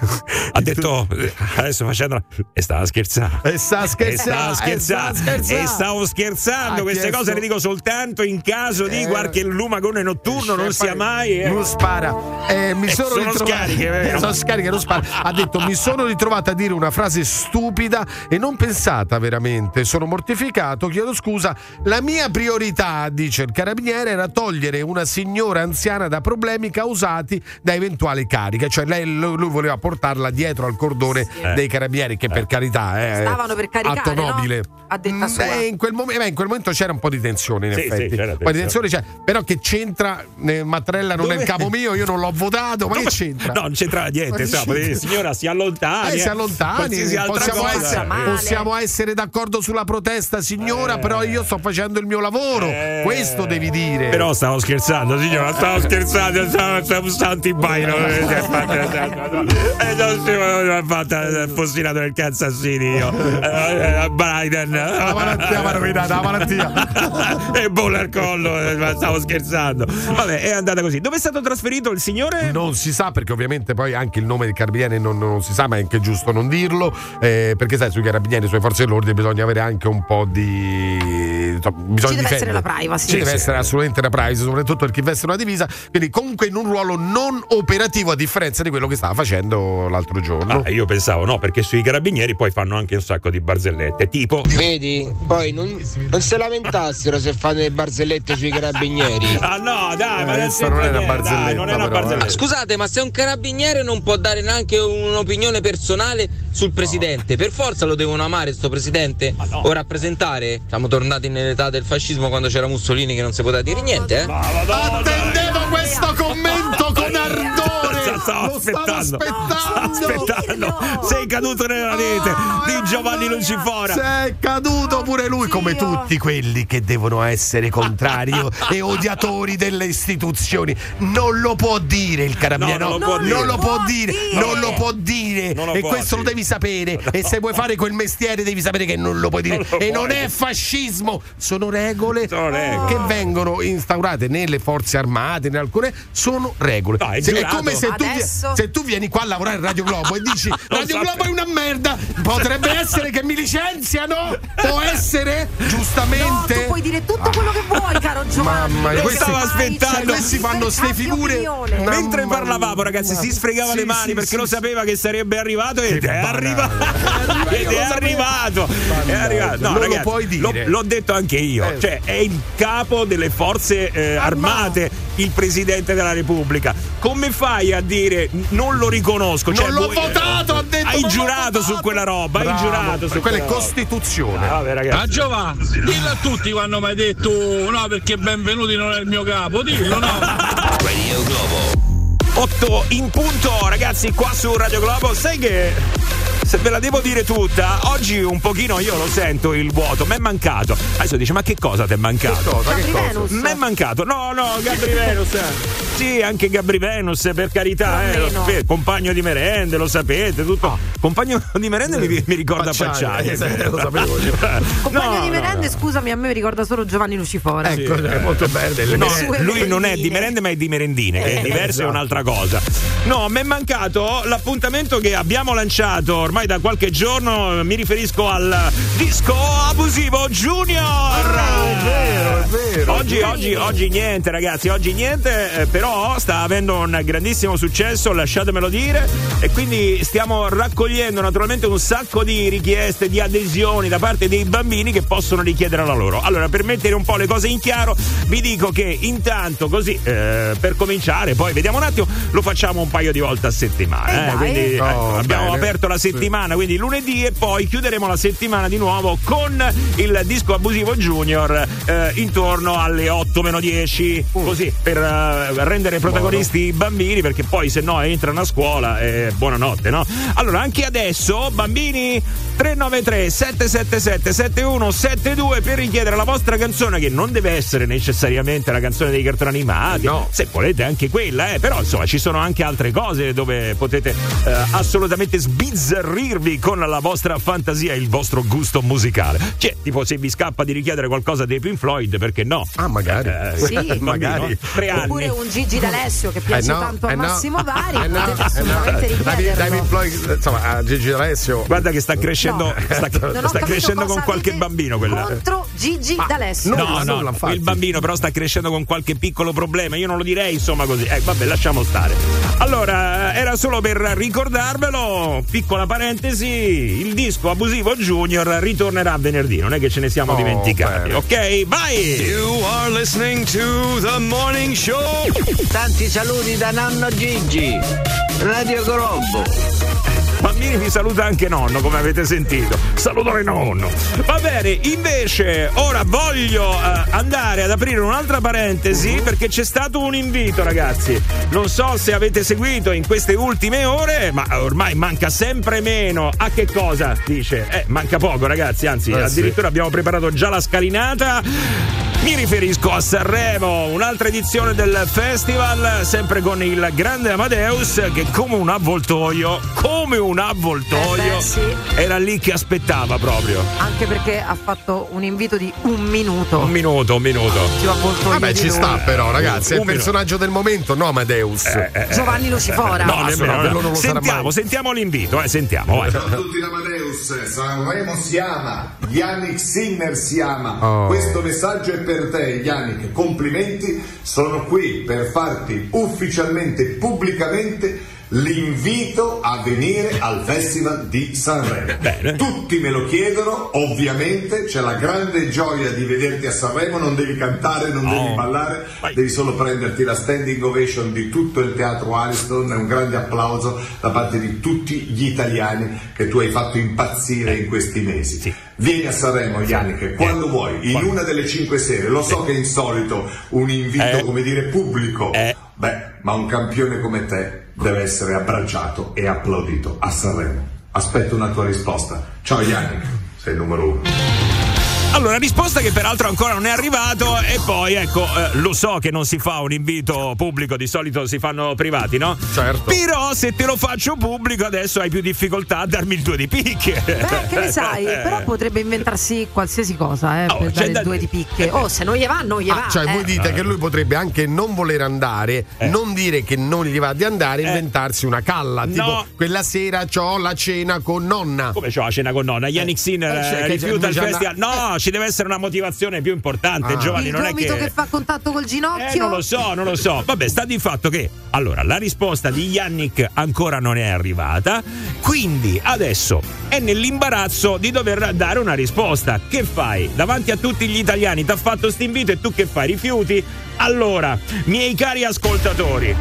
Ha detto eh, adesso facendo e stava scherzando. e sta scherzando stava scherzando. e sta scherzando. E stavo scherzando. Ha Queste chiesto- cose le dico soltanto in caso di Eh, qualche lumagone notturno, non sia mai. eh. non spara Eh, mi Eh, sono, sono ritrova- scariche, vero? sono scariche non spara ha detto mi sono ritrovata a dire una frase stupida e non pensata veramente sono mortificato chiedo scusa la mia priorità dice il carabiniere era togliere una signora anziana da problemi causati da eventuali cariche cioè lei, lui voleva portarla dietro al cordone Eh. dei carabinieri che per carità eh, Stavano per caricare, atto no? nobile A detta Mm, sua. beh, in, quel momen- beh, in quel momento c'era un po' di tensione in Sì, effetti sì, c'era un po' di tensione. tensione c'è però che c'entra eh, Mattarella non è il Dove- capo mio io non l'ho votato ma che Dove- c'entra? No, non c'entrava niente. Che c'entra? signora, si allontani. Eh, si eh. allontani, possiamo essere, possiamo essere d'accordo sulla protesta, signora, Eh. però io sto facendo il mio lavoro. Eh. Questo devi dire. Però stavo scherzando, signora, stavo scherzando, stavo, stavo stando in bagno. E non si è fatta il postinato del Kansas City io. Eh, Biden. La malattia mi ha rovinato, la malattia. e bolla al collo, eh, ma stavo scherzando. Vabbè, è andata così. Dove è stato trasferito il signore? Non si sa perché ovviamente poi anche il nome del carabiniere non, non si sa, ma è anche giusto non dirlo, eh, perché sai sui carabinieri, sulle forze dell'ordine bisogna avere anche un po' di... insomma, bisogna Ci deve essere difendere. la privacy. Ci deve essere assolutamente la privacy, soprattutto per chi veste una divisa, quindi comunque in un ruolo non operativo a differenza di quello che stava facendo l'altro giorno. Ah, io pensavo no, perché sui carabinieri poi fanno anche un sacco di barzellette, tipo Vedi, poi non, non si lamentassero se fanno le barzellette sui carabinieri. Ah no, dai, ma Eh, questa non è una barzelletta, dai, non è una però, eh. barzelletta. Scusate, ma se un carabiniere non può dare neanche un'opinione personale sul presidente, per forza lo devono amare sto presidente Ma no. o rappresentare? Siamo tornati nell'età del fascismo quando c'era Mussolini che non si poteva dire niente, eh? Ma Madonna, Attendevo questo Questa con me Stavo Lo aspettando. aspettando. Sei caduto nella rete di Giovanni Lucifora. Sei caduto pure lui, come tutti quelli che devono essere contrari e odiatori delle istituzioni. Non lo può dire il carabiniere. No, non lo può dire. non lo può dire, dire. non lo può dire. Non lo e può questo lo devi sapere. E se vuoi fare quel mestiere, devi sapere che non lo puoi dire. Non lo e puoi. non è fascismo, sono regole, Sono regole. che vengono instaurate nelle forze armate, in alcune sono regole. No, è Se- è giurato. come se tu, Adesso- se tu vieni qua a lavorare a Radio Globo e dici Radio sapevo. Globo è una merda, potrebbe essere che mi licenziano? Può essere? Giustamente? No, tu puoi dire tutto quello che vuoi, caro Giovanni. Mamma mia, Lo questi- stavo aspettando. cioè, Questi fanno ste figure. Mentre parlavamo, ragazzi, si sfregava Sì, le mani sì, perché sì, lo sì. sapeva che sarebbe arrivato ed Che è arrivato. Ed è arrivato. È arrivato. No, non lo ragazzi, puoi dire. L'ho, l'ho detto anche io. Eh. Cioè, è il capo delle forze eh, armate, il presidente della Repubblica. Come fai a dire non lo riconosco? Cioè, Non l'ho vuoi- votato, ha detto, Hai giurato su quella roba, hai Bravo, giurato su quella è quella roba. Costituzione. Ah, vabbè, ragazzi. A Giova, dillo a tutti quando mi hai detto no perché benvenuti non è il mio capo, dillo no. Radio Globo. 8 in punto, ragazzi, qua su Radio Globo. Sai che se ve la devo dire tutta, oggi un pochino io lo sento il vuoto. Mi è mancato. Adesso dice: Ma che cosa ti è mancato? Cosa? Che Gabri cosa? Venus. Mi è mancato. No, no, Gabri Venus. Sì, anche Gabri Venus, per carità, eh, sapete, compagno di merende, lo sapete, tutto. Compagno di merende mi, mi ricorda Pacciani, Pacciani. eh, lo sapevo io. Compagno No, di merende, no. scusami, a me mi ricorda solo Giovanni Lucifora. Ecco, è molto bello. No, lui non è di merende, ma è di merendine, che è Eh, diverso, è esatto. un'altra cosa. No, mi è mancato l'appuntamento che abbiamo lanciato ormai da qualche giorno. Mi riferisco al disco abusivo Junior. è vero, è vero. Oggi, oggi, oggi niente, ragazzi, oggi niente, eh, però sta avendo un grandissimo successo, lasciatemelo dire. E quindi stiamo raccogliendo naturalmente un sacco di richieste, di adesioni da parte dei bambini che possono richiedere la loro. Allora, per mettere un po' le cose in chiaro, vi dico che intanto, così eh, per cominciare, poi vediamo un attimo, lo facciamo un paio di volte a settimana. Eh, eh, quindi Oh, ecco, abbiamo bene. aperto la settimana, quindi lunedì, e poi chiuderemo la settimana di nuovo con il disco abusivo Junior eh, intorno alle 8 meno 10. Così per eh, rendere protagonisti i bambini, perché poi se no entrano a scuola e buonanotte, no? Allora, anche adesso, bambini 393 777 7172 per richiedere la vostra canzone, che non deve essere necessariamente la canzone dei cartoni animati. No. Se volete anche quella, eh, però insomma ci sono anche altre cose dove potete eh, assolutamente sbizzarrirvi con la vostra fantasia e il vostro gusto musicale. Cioè, tipo se vi scappa di richiedere qualcosa dei Pink Floyd, perché no? Ah, magari. Eh, Sì. bambino, magari. Tre anni. Oppure un Gigi D'Alessio che piace Eh no, tanto a eh no. Massimo Vari, Eh no, eh no. assolutamente David- David. Floyd, insomma, a Gigi D'Alessio. Guarda che sta crescendo, No. sta, sta crescendo con qualche bambino quella. Contro Gigi D'Alessio. no, No, no, il bambino però sta crescendo con qualche piccolo problema, io non lo direi insomma così. Eh, vabbè, lasciamo stare. Allora, era solo per ricordarvelo, piccola parentesi, il disco abusivo Junior ritornerà venerdì, non è che ce ne siamo Oh, dimenticati, bene. ok? Vai! You are listening to the morning show. Tanti saluti da nonno Gigi. Radio Globo. Bambini vi saluta anche nonno, come avete sentito. Salutare nonno. Va bene, invece, ora voglio eh, andare ad aprire un'altra parentesi perché c'è stato un invito, ragazzi. Non so se avete seguito in queste ultime ore, ma ormai manca sempre meno. A che cosa? Dice. Eh, manca poco, ragazzi. Anzi, Eh, addirittura abbiamo preparato già la scalinata. Mi riferisco a Sanremo, un'altra edizione del festival, sempre con il grande Amadeus che come un avvoltoio, come un avvoltoio, Eh beh, sì. era lì che aspettava proprio. Anche perché ha fatto un invito di un minuto. Un minuto, un minuto. Avvoltoio Vabbè, ci lui. sta però, ragazzi. È il Un personaggio del momento, no Amadeus. Giovanni Lucifora. No, No, nemmeno, quello non lo sentiamo, sentiamo l'invito, eh, sentiamo, vai. Ciao a tutti da Amadeus, Sanremo si ama, Yannick Sinner si ama. Oh. Questo messaggio è per te, Yannick. Complimenti, sono qui per farti ufficialmente, pubblicamente l'invito a venire al Festival di Sanremo. Bene. Tutti me lo chiedono, ovviamente c'è la grande gioia di vederti a Sanremo, non devi cantare, non No. devi ballare, Vai. devi solo prenderti la standing ovation di tutto il teatro Ariston e un grande applauso da parte di tutti gli italiani che tu hai fatto impazzire in questi mesi. Sì. Vieni a Sanremo, Yannick, quando vuoi, in Quando- una delle cinque sere. Lo so che è insolito un invito, Eh. come dire, pubblico. Eh. Beh, ma un campione come te deve essere abbracciato e applaudito a Sanremo. Aspetto una tua risposta. Ciao Yannick, sei il numero uno. Allora, risposta che peraltro ancora non è arrivato e poi ecco, eh, lo so che non si fa un invito pubblico, di solito si fanno privati, no? Certo. Però se te lo faccio pubblico adesso hai più difficoltà a darmi il due di picche. Beh, che ne sai? Però potrebbe inventarsi qualsiasi cosa, eh, Oh, per dare il da- due di picche. Oh, se non gli va, non gli Ah, va. cioè, eh. voi dite che lui potrebbe anche non voler andare, non dire che non gli va di andare, inventarsi una calla. Tipo, No. quella sera c'ho la cena con nonna. Come c'ho la cena con nonna? Yannick Sinner Eh, cioè, eh, rifiuta il festival. No, ci deve essere una motivazione più importante, Ah. Giovanni. il non è che. che... fa contatto col ginocchio. Eh, non lo so, non lo so. Vabbè, sta di fatto che allora la risposta di Yannick ancora non è arrivata, quindi adesso è nell'imbarazzo di dover dare una risposta. Che fai? Davanti a tutti gli italiani ti ha fatto sto invito e tu che fai? Rifiuti? Allora, miei cari ascoltatori,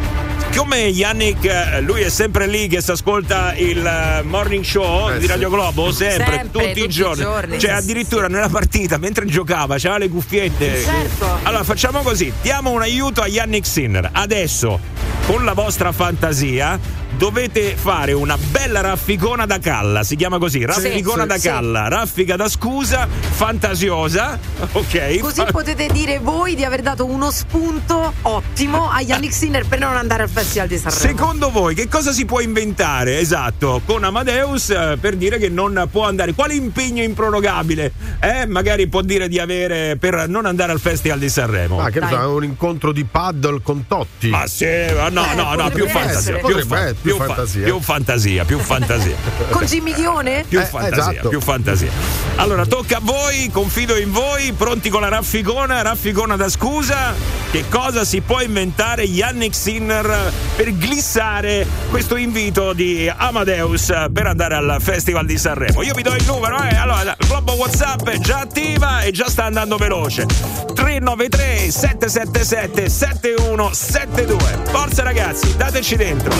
come Yannick, eh, lui è sempre lì che si ascolta il eh, morning show Eh, di. Radio Globo, sempre, Sempre, tutti, tutti i i giorni. giorni, Cioè, addirittura nella partita, mentre giocava, c'aveva le cuffiette. Certo. Allora, facciamo così: diamo un aiuto a Yannick Sinner. Adesso, con la vostra fantasia, dovete fare una bella rafficona da calla. Si chiama così: rafficona sì, da sì. calla, raffica da scusa, fantasiosa. Ok. Così potete dire voi di aver dato uno spunto ottimo a Yannick Sinner per non andare al Festival di Sanremo. Secondo voi che cosa si può inventare esatto con Amadeus eh, per dire che non può andare? Quale impegno improrogabile eh, magari può dire di avere per non andare al Festival di Sanremo? Ah, che so, è un incontro di paddle con Totti. Ma sì, ma no, Eh, no, no, più fantasia, più, fa- più più fa- fantasia. più fantasia, più fantasia. Con Jimmy Dione? Più Eh, fantasia, esatto. più fantasia. Allora, tocca a voi, confido in voi, pronti con la rafficona, rafficona da scusa. Che cosa si può inventare Yannick Sinner per glissare questo invito di Amadeus per andare al Festival di Sanremo? Io vi do il numero, eh. Allora, il globo WhatsApp è già attiva e già sta andando veloce. 393 777 7172. Forza ragazzi, dateci dentro.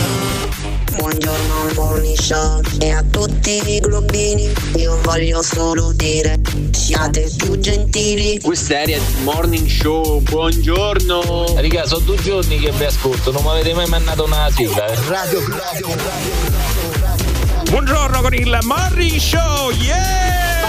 Buongiorno Morning Show e a tutti i globini io voglio solo dire siate più gentili Questa è Morning Show, buongiorno. Raga, sono due giorni che vi ascolto, non mi avete mai mandato una sigla. eh. Radio Buongiorno con il Morning Show, yeah!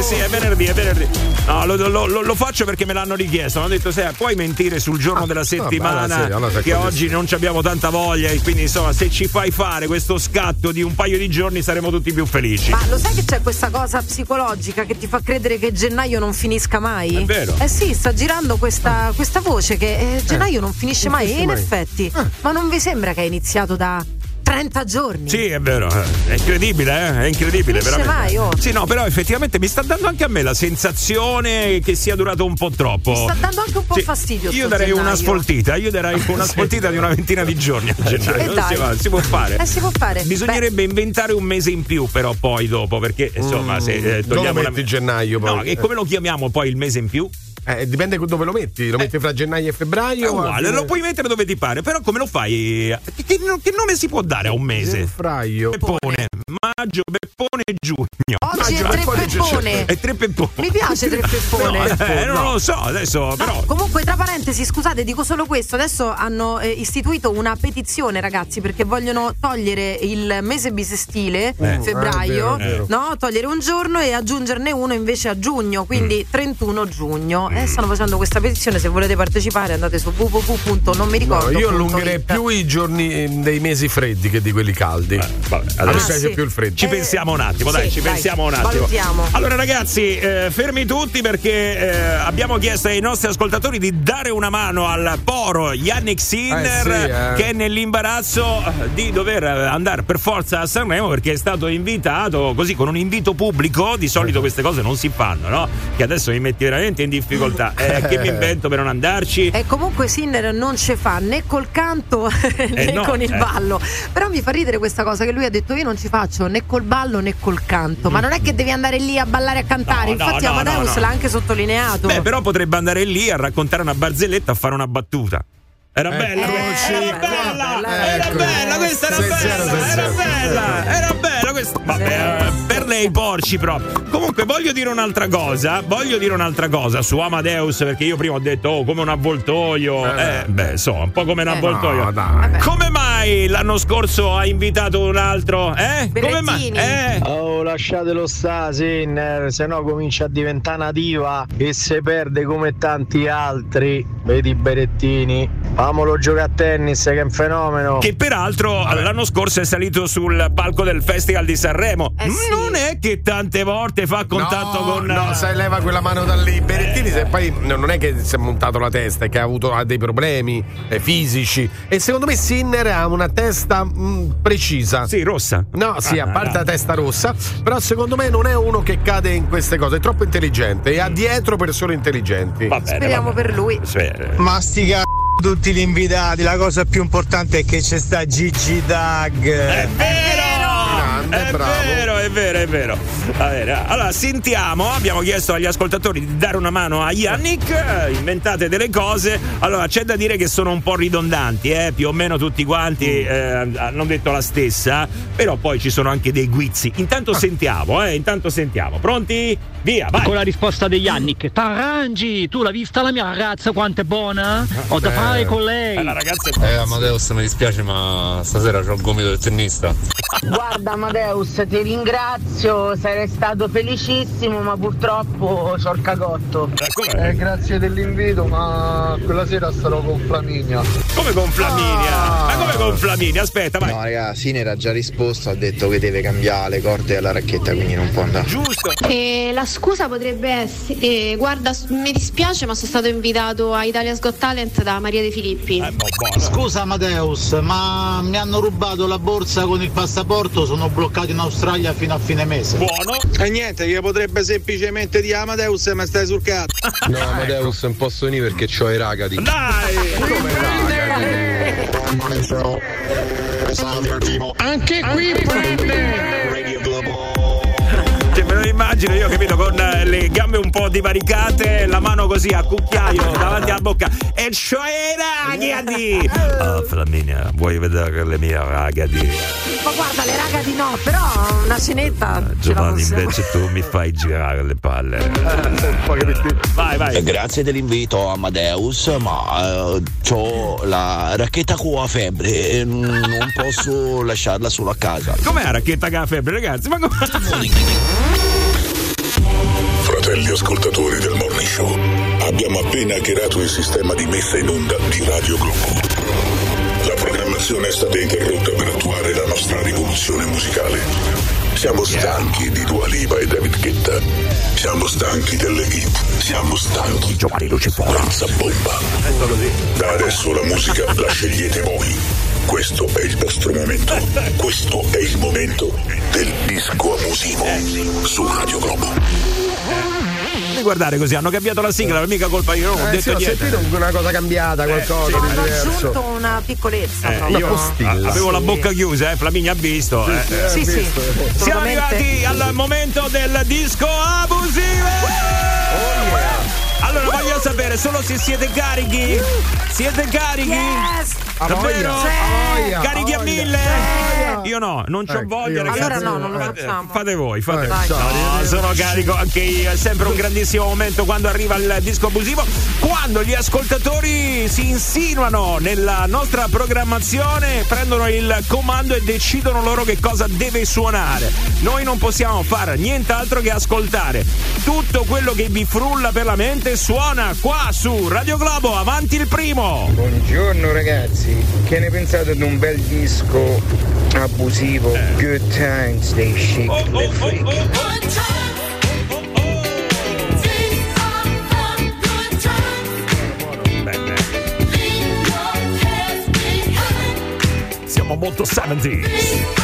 Sì, sì, è venerdì, è venerdì. No, lo, lo- lo- lo faccio perché me l'hanno richiesto. Hanno detto: sai, puoi mentire sul giorno della settimana allora sì, allora che così. oggi non ci abbiamo tanta voglia. E quindi, insomma, se ci fai fare questo scatto di un paio di giorni saremo tutti più felici. Ma lo sai che c'è questa cosa psicologica che ti fa credere che gennaio non finisca mai? È vero. Eh sì, sta girando questa, questa voce che eh, gennaio non finisce non mai. finisce E in mai. effetti, ma non vi sembra che è iniziato da 30 giorni? Sì, è vero, eh. è incredibile, eh? è incredibile, Finisce veramente. oh. Sì, no, però effettivamente mi sta dando anche a me la sensazione che sia durato un po' troppo. Mi sta dando anche un po' Sì, fastidio. Io darei una gennaio. sfoltita, io darei una sfoltita di una ventina di giorni a gennaio. E Non dai. si, va, si può fare. Eh, si può fare. Bisognerebbe inventare un mese in più, però, poi dopo, perché insomma, se eh, Dove togliamo la. gennaio poi? No, e come lo chiamiamo poi il mese in più? Eh, dipende dove lo metti. Lo metti fra gennaio e febbraio? È uguale, lo puoi mettere dove ti pare, però come lo fai? Che, che- che nome si può dare a un mese? Febbraio. Peppone, maggio, peppone, giugno. Oggi è Maggio, tre peppone, peppone. È tre peppone. Mi piace tre peppone. No, eh, non lo so, adesso però. Comunque, tra parentesi, scusate, dico solo questo. Adesso hanno eh, istituito una petizione, ragazzi, perché vogliono togliere il mese bisestile, Eh, febbraio, è vero, è vero. no? Togliere un giorno e aggiungerne uno invece a giugno, quindi 31 giugno. E stanno facendo questa petizione. Se volete partecipare, andate su www. Non mi No, ricordo. io allungherei più i giorni eh, dei mesi freddi che di quelli caldi. Vabbè, a me adesso- piace sì. più il freddo. Ci pensiamo un attimo, dai, sì, ci dai, pensiamo un attimo. valutiamo. Allora, ragazzi, eh, fermi tutti perché eh, abbiamo chiesto ai nostri ascoltatori di dare una mano al poro Yannick Sinner Eh, sì, eh. che è nell'imbarazzo eh, di dover eh, andare per forza a Sanremo perché è stato invitato così con un invito pubblico. Di solito queste cose non si fanno, no? Che adesso mi metti veramente in difficoltà. Eh, che mi invento per non andarci? E comunque Sinner non ce fa né col canto né Eh, no, con il eh. ballo. Però mi fa ridere questa cosa che lui ha detto: Io non ci faccio né col ballo né col canto. Ma non è che devi andare lì a ballare e a cantare. No, Infatti, no, Amadeus no, no. l'ha anche sottolineato. Beh, però potrebbe andare lì a raccontare una barzelletta, a fare una battuta. Era bella, Eccoci era qua. bella, era Ecco. bella, questa era bella, era bella, era bella questa. Vabbè, eh, per darle ai porci proprio. Comunque voglio dire un'altra cosa, voglio dire un'altra cosa su Amadeus perché io prima ho detto oh come un avvoltoio. Eh, beh, so, un po' come un avvoltoio. No. Come mai l'anno scorso ha invitato un altro? Eh? Come mai? Berettini. Eh? Oh, lasciatelo sta, Sinner, se no comincia a diventare una diva e se perde come tanti altri. Vedi i Berettini, famolo giocare a tennis che è un fenomeno. Che peraltro l'anno scorso è salito sul palco del Festival di Sanremo. Eh sì. È che tante volte fa contatto no, con. No, sai, leva quella mano da lì. Berettini, se poi no, non è che si è montato la testa, è che ha avuto ha dei problemi eh, fisici. E secondo me Sinner ha una testa mh, precisa. Sì, rossa. No, sì, Ah, a parte no. la testa rossa, però secondo me non è uno che cade in queste cose, è troppo intelligente e ha dietro persone intelligenti. Va bene, Speriamo va bene. per lui. Sì, eh. Ma sti c***o tutti gli invitati, la cosa più importante è che c'è sta Gigi Dag. È vero! Grande, è bravo. vero, è vero, è vero. Bene, Allora, sentiamo. Abbiamo chiesto agli ascoltatori di dare una mano a Yannick. eh, Inventate delle cose. Allora, c'è da dire che sono un po' ridondanti, eh? più o meno tutti quanti Mm. eh, hanno detto la stessa. Però poi ci sono anche dei guizzi. Intanto Ah. sentiamo, eh? Intanto sentiamo. Pronti? Via, vai. Con la risposta di Yannick, t'arrangi, tu l'hai vista la mia ragazza quanto è buona? Ho da Eh. fare con lei. Eh, La ragazza è Eh, Amadeus, mi dispiace, ma stasera c'ho il gomito del tennista. Guarda Amadeus, ti ringrazio, sarei stato felicissimo, ma purtroppo c'ho il cagotto. Eh, grazie dell'invito, ma quella sera starò con Flaminia. Come con Flaminia? Ah. Ma come con Flaminia? Aspetta, vai. No, raga, Sine era già risposto, ha detto che deve cambiare le corde alla racchetta, quindi non può andare. Giusto. E la scusa potrebbe essere, eh, guarda, mi dispiace ma sono stato invitato a Italia's Got Talent da Maria De Filippi. Eh, boh, buono. Scusa Amadeus, ma mi hanno rubato la borsa con il passaporto, sono bloccato in Australia fino a fine mese. Buono. E niente, che potrebbe semplicemente dire Amadeus, ma stai sul cazzo. No, Amadeus, non posso venire perché c'ho i ragati. Dai! Anche qui Cioè, me lo immagino io, capito, con eh, le gambe un po' divaricate, la mano così a cucchiaio davanti alla bocca. E cioè ragazzi! Ah, Flaminia, vuoi vedere le mie ragazzi? Ma guarda, le raga di no, però una cenetta. ce la Giovanni, invece tu mi fai girare le palle. Vai, vai. Eh, Grazie dell'invito Amadeus, ma eh, ho la racchetta con la febbre e non posso lasciarla solo a casa. Com'è la racchetta che ha febbre, ragazzi? Ma come... Fratelli ascoltatori del Morning Show, abbiamo appena hackerato il sistema di messa in onda di Radio Globo. La programmazione è stata interrotta per attuare la nostra rivoluzione musicale. Siamo stanchi di Dua Lipa e David Guetta. Siamo stanchi delle hit. Siamo stanchi. Giovanni Luciforo. Danza bomba. Da adesso la musica la scegliete voi. Questo è il nostro momento. Questo è il momento del disco abusivo su Radio Globo. Guardare così, hanno cambiato la sigla, non è mica colpa io, non ho Eh, detto sì, ho niente. sentito una cosa cambiata, qualcosa sì. di Hanno diverso. aggiunto una piccolezza Eh, io avevo la bocca chiusa, eh, Flaminia ha visto. eh. Sì, sì. Siamo arrivati al momento del disco abusivo. Allora voglio sapere solo se siete carichi. Siete carichi? Yes! Davvero? voglia, Carichi a mille? Sì. Io no, non c'ho Ecco, voglia, io ragazzi. Allora no, non lo Fate- facciamo. Fate voi, fate Eh, voi. dai. No, sono carico anche io. È sempre un grandissimo momento quando arriva il disco abusivo. Quando gli ascoltatori si insinuano nella nostra programmazione, prendono il comando e decidono loro che cosa deve suonare. Noi non possiamo fare nient'altro che ascoltare tutto quello che vi frulla per la mente. Suona qua su Radio Globo. Avanti il primo. Buongiorno ragazzi, che ne pensate di un bel disco abusivo? Good times, they shake Oh, the freak. Bene. Siamo molto 70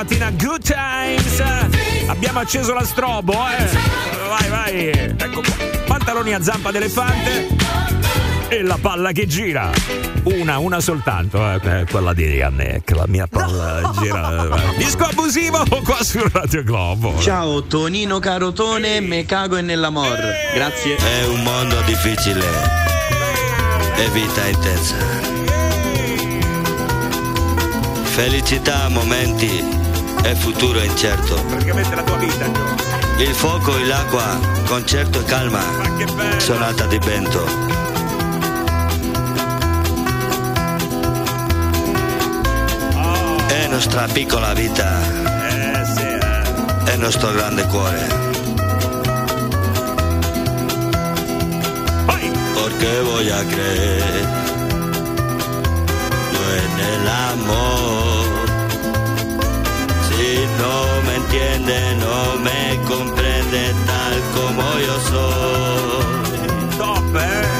ragazzi, questa mattina Good Times. Abbiamo acceso la strobo, eh. Vai, vai. Ecco qua. Pantaloni a zampa d'elefante e la palla che gira. Una, una soltanto, eh, eh, quella di Annec, la mia palla gira. eh. Disco abusivo qua su Radio Globo. Ciao Tonino Carotone, me cago e nell'amor. Grazie. È un mondo difficile e vita intensa. Felicità momenti e futuro incerto. Praticamente la tua vita, Il fuoco e l'acqua, concerto e calma. Sonata di vento. È nostra piccola vita. È nostro grande cuore. Porque voy a creer yo en el amor. No me entiende, no me comprende tal como yo soy.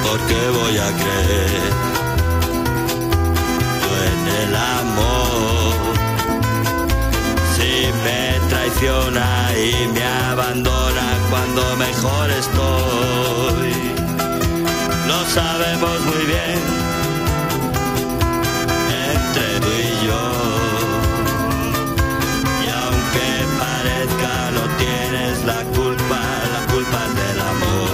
Porque voy a creer yo en el amor. Si me traiciona y me abandona cuando mejor estoy. Lo sabemos muy bien tienes la culpa, la culpa del amor.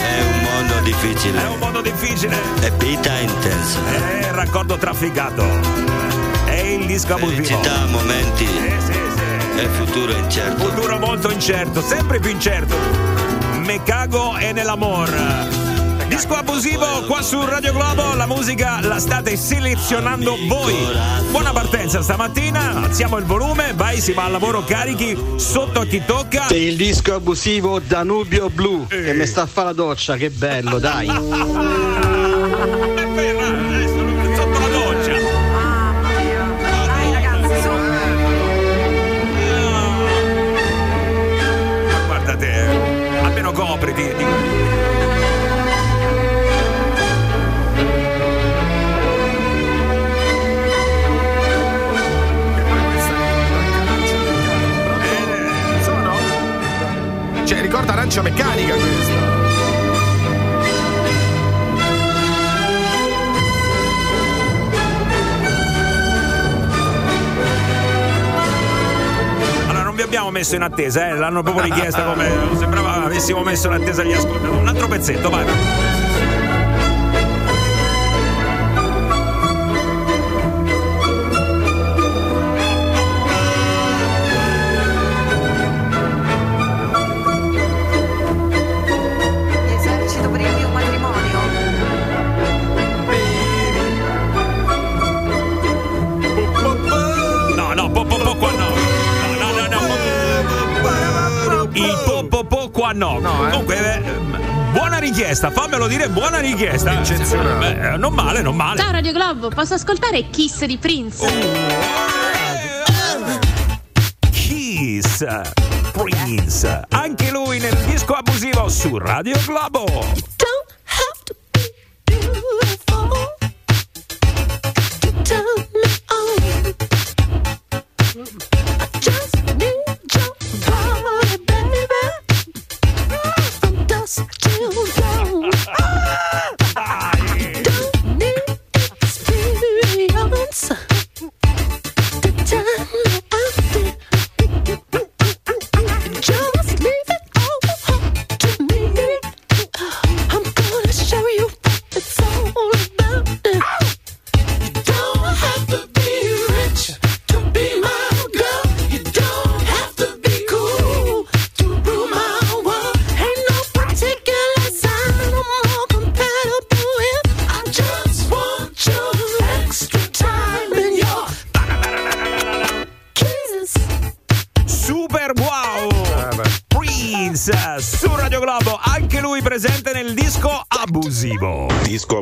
È un mondo difficile. È un mondo difficile. E vita intensa. È raccordo trafficato. È il disco abusivo. Felicità momenti. E futuro incerto. Futuro molto incerto, sempre più incerto. Me cago e nell'amor. Disco abusivo qua su Radio Globo, la musica la state selezionando voi. Buona partenza stamattina, alziamo il volume, vai, si va al lavoro carichi, sotto a chi tocca. E il disco abusivo Danubio Blu che mi sta a fare la doccia, che bello, dai. messo in attesa, eh? l'hanno proprio richiesta come. Sembrava avessimo messo in attesa gli ascoltatori. Un altro pezzetto, vai. Qua no. Comunque, eh, buona richiesta, fammelo dire, buona richiesta. Eccezionale. Beh, non male, non male. Ciao Radio Globo, posso ascoltare Kiss di Prince? Kiss Prince, anche lui nel disco abusivo su Radio Globo. Just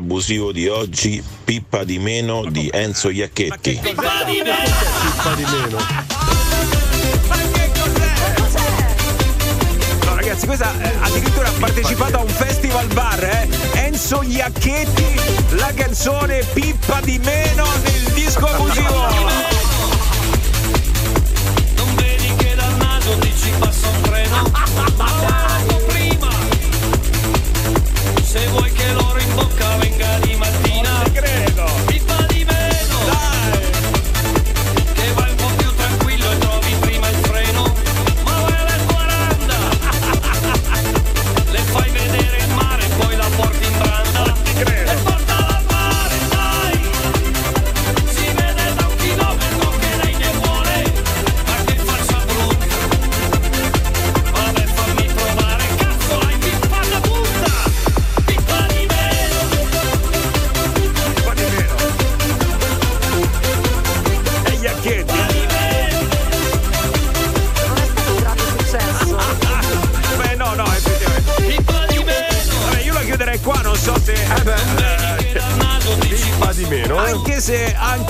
abusivo di oggi, Pippa di meno di Enzo Iacchetti. Pippa di meno. No, ragazzi, questa eh, addirittura ha partecipato a un festival bar, eh? Enzo Iacchetti, la canzone Pippa di meno nel disco abusivo. Non vedi che dal naso ti ci passa un treno? Se vuoi che l'oro in bocca venga di mattina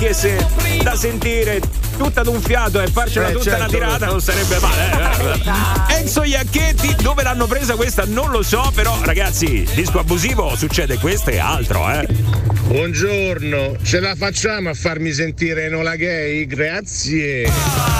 anche se da sentire tutta d'un fiato e farcela Eh, tutta certo. una tirata non sarebbe male. eh. Enzo Iacchetti, dove l'hanno presa questa non lo so, però ragazzi, disco abusivo succede questo e altro, eh. Buongiorno, ce la facciamo a farmi sentire Enola Gay? Grazie. Ce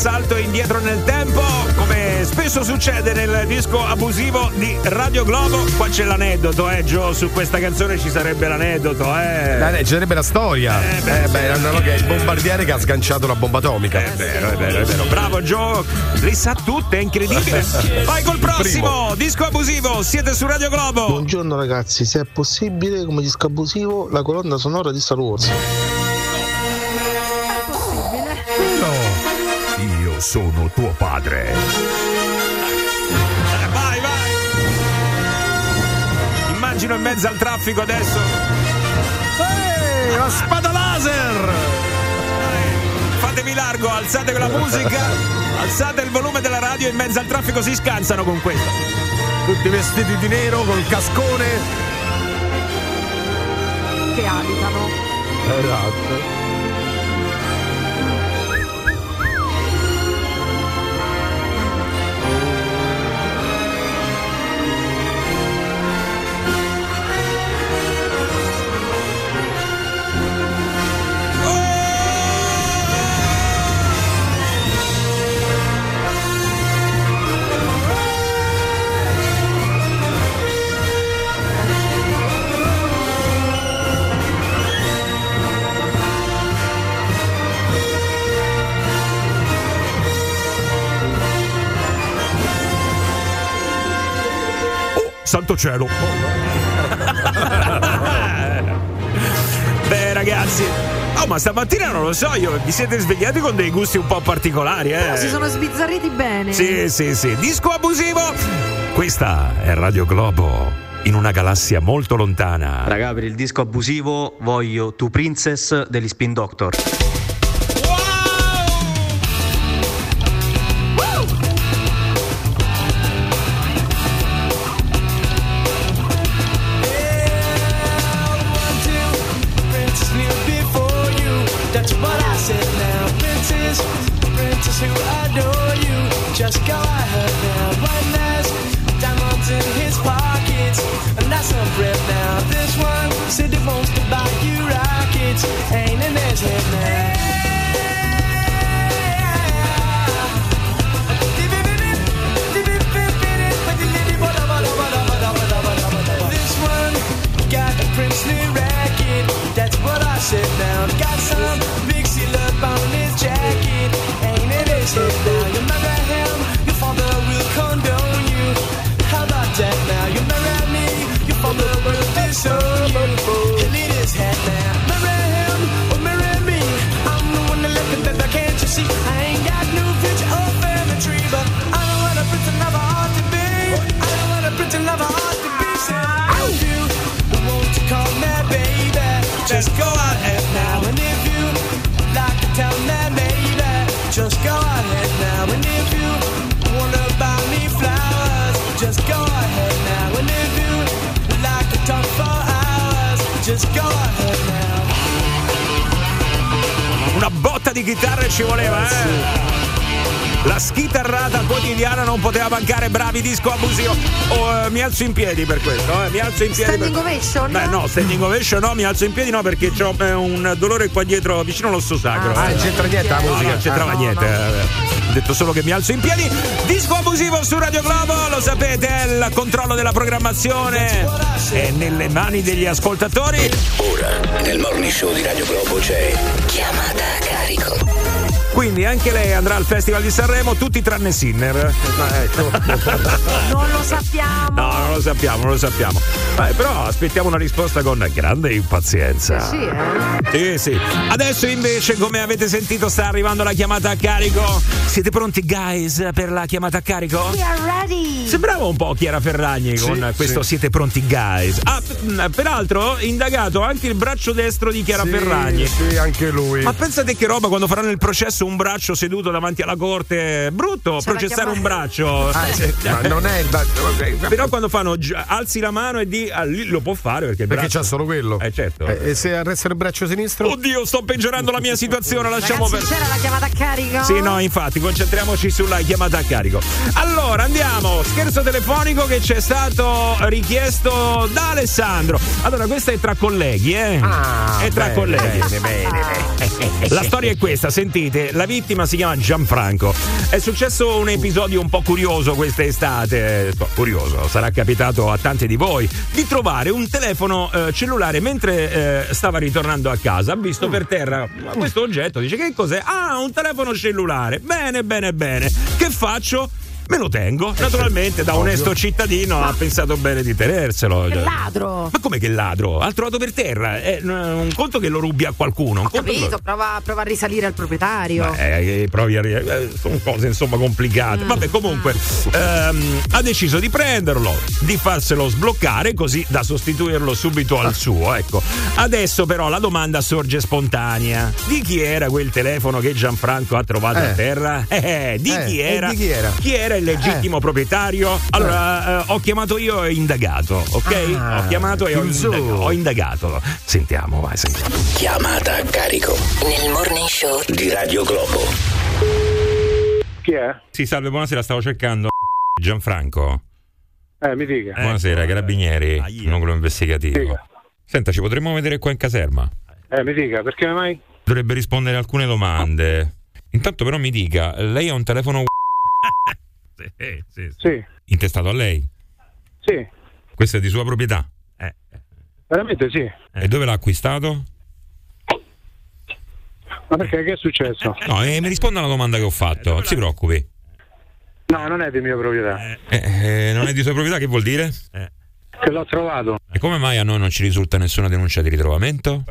salto indietro nel tempo, come spesso succede nel disco abusivo di Radio Globo. Qua c'è l'aneddoto, eh, Gio, su questa canzone ci sarebbe l'aneddoto, eh. Dai, dai, ci sarebbe la storia. Eh, beh, Eh, beh, Enola Gay, il bombardiere che ha sganciato la bomba atomica. È vero, è vero, è vero. Bravo Gio, le sa tutte, è incredibile. Vai col prossimo, disco abusivo, siete su Radio Globo. Buongiorno ragazzi, se è possibile come disco abusivo la colonna sonora di Star Wars. Io sono tuo padre. Vai, vai. Immagino in mezzo al traffico adesso. Ehi, la spada laser! Fatevi largo, alzate la musica, alzate il volume della radio e in mezzo al traffico si scansano con questo. Tutti vestiti di nero col cascone. Che abitano. Esatto. Santo cielo. Beh, ragazzi. Oh, ma stamattina non lo so, io vi siete svegliati con dei gusti un po' particolari, Però eh? si sono sbizzarriti bene. Sì, sì, sì. Disco abusivo. Questa è Radio Globo in una galassia molto lontana. Raga, per il disco abusivo voglio Tu Princess degli Spin Doctor. Just go ahead now. And if you like to tell me maybe, just go ahead now. And if you wanna buy me flowers, just go ahead now. And if you like to talk for hours, just go ahead now. Una botta di chitarre ci voleva, eh? La schitarrata quotidiana non poteva mancare, bravi disco abusivo. Oh, eh, mi alzo in piedi per questo, eh, mi alzo in piedi. Standing per... ovation? Beh, no, standing ovation no, mi alzo in piedi no perché ho eh, un dolore qua dietro, vicino all'osso sacro. Ah, eh. non c'entra niente la No, musica. No, non c'entrava Ah, no, niente. eh. Ho detto solo che mi alzo in piedi. Disco abusivo su Radio Globo, lo sapete, il controllo della programmazione è nelle mani degli ascoltatori. Ora, nel morning show di Radio Globo c'è chiamata a carico. Quindi anche lei andrà al Festival di Sanremo, tutti tranne Sinner. Non lo sappiamo. No, non lo sappiamo, non lo sappiamo. Eh, però aspettiamo una risposta con grande impazienza. Sì, eh. Sì, sì. Adesso invece, come avete sentito, sta arrivando la chiamata a carico. Siete pronti, guys, per la chiamata a carico? We are ready. Sembrava un po' Chiara Ferragni Sì, con questo sì. Siete pronti, guys. Ah, p- peraltro, indagato anche il braccio destro di Chiara Sì, Ferragni. Sì, anche lui. Ma pensate che roba quando faranno il processo un braccio seduto davanti alla corte? Brutto C'è da processare un braccio. Ah, sì, ma non è da- Però quando fanno alzi la mano e di ah, lì lo può fare perché il perché braccio c'ha solo quello. Eh certo. Eh, e se arresta il braccio sinistro? Oddio, sto peggiorando la mia situazione, lasciamo Ragazzi, per c'era la chiamata a carico? Sì, no, infatti, concentriamoci sulla chiamata a carico. Allora, andiamo. Scherzo telefonico che ci è stato richiesto da Alessandro. Allora, questa è tra colleghi, eh? Ah, è tra bene, colleghi. bene, bene, bene. La storia è questa, sentite, la vittima si chiama Gianfranco. È successo un episodio un po' curioso quest'estate, no, curioso, sarà capitato a tanti di voi, di trovare un telefono eh, cellulare mentre eh, stava ritornando a casa. Ha visto per terra questo oggetto, dice che cos'è? Ah, un telefono cellulare. Bene, bene, bene. Che faccio? Me lo tengo. Naturalmente, da onesto cittadino ha pensato bene di tenerselo. Che ladro. Ma come che ladro? Ha trovato per terra. È un- conto che lo rubi a qualcuno. Un Ho conto che lo- capito, prova, prova a risalire al proprietario. eh, eh, provi a ri- eh, sono cose insomma Mm. complicate. Vabbè, comunque ehm, ha deciso di prenderlo, di farselo sbloccare così da sostituirlo subito al suo. Ecco. Adesso però la domanda sorge spontanea: di chi era quel telefono che Gianfranco ha trovato a Eh. terra? Eh, di, Eh, chi e era? di chi era? Il legittimo proprietario? Allora, eh, ho chiamato io e indagato, ok? Ah, ho chiamato e ho, indaga- ho indagato. Sentiamo, vai, sentiamo. Chiamata a carico. Nel morning show di Radio Globo. Chi è? Sì, salve, buonasera, stavo cercando Gianfranco. Eh, mi dica. Buonasera, carabinieri, nucleo investigativo. Dica. Senta, ci potremmo vedere qua in caserma? Eh, mi dica, perché mai? Dovrebbe rispondere a alcune domande. Intanto però mi dica, lei ha un telefono sì, sì, Sì, intestato a lei? sì, Questo è di sua proprietà? veramente sì. E dove l'ha acquistato? Ma perché che è successo? No, eh, mi risponda alla domanda che ho fatto, non si preoccupi. No, non è di mia proprietà. Eh, eh, non è di sua proprietà, che vuol dire? Che l'ho trovato. E come mai a noi non ci risulta nessuna denuncia di ritrovamento?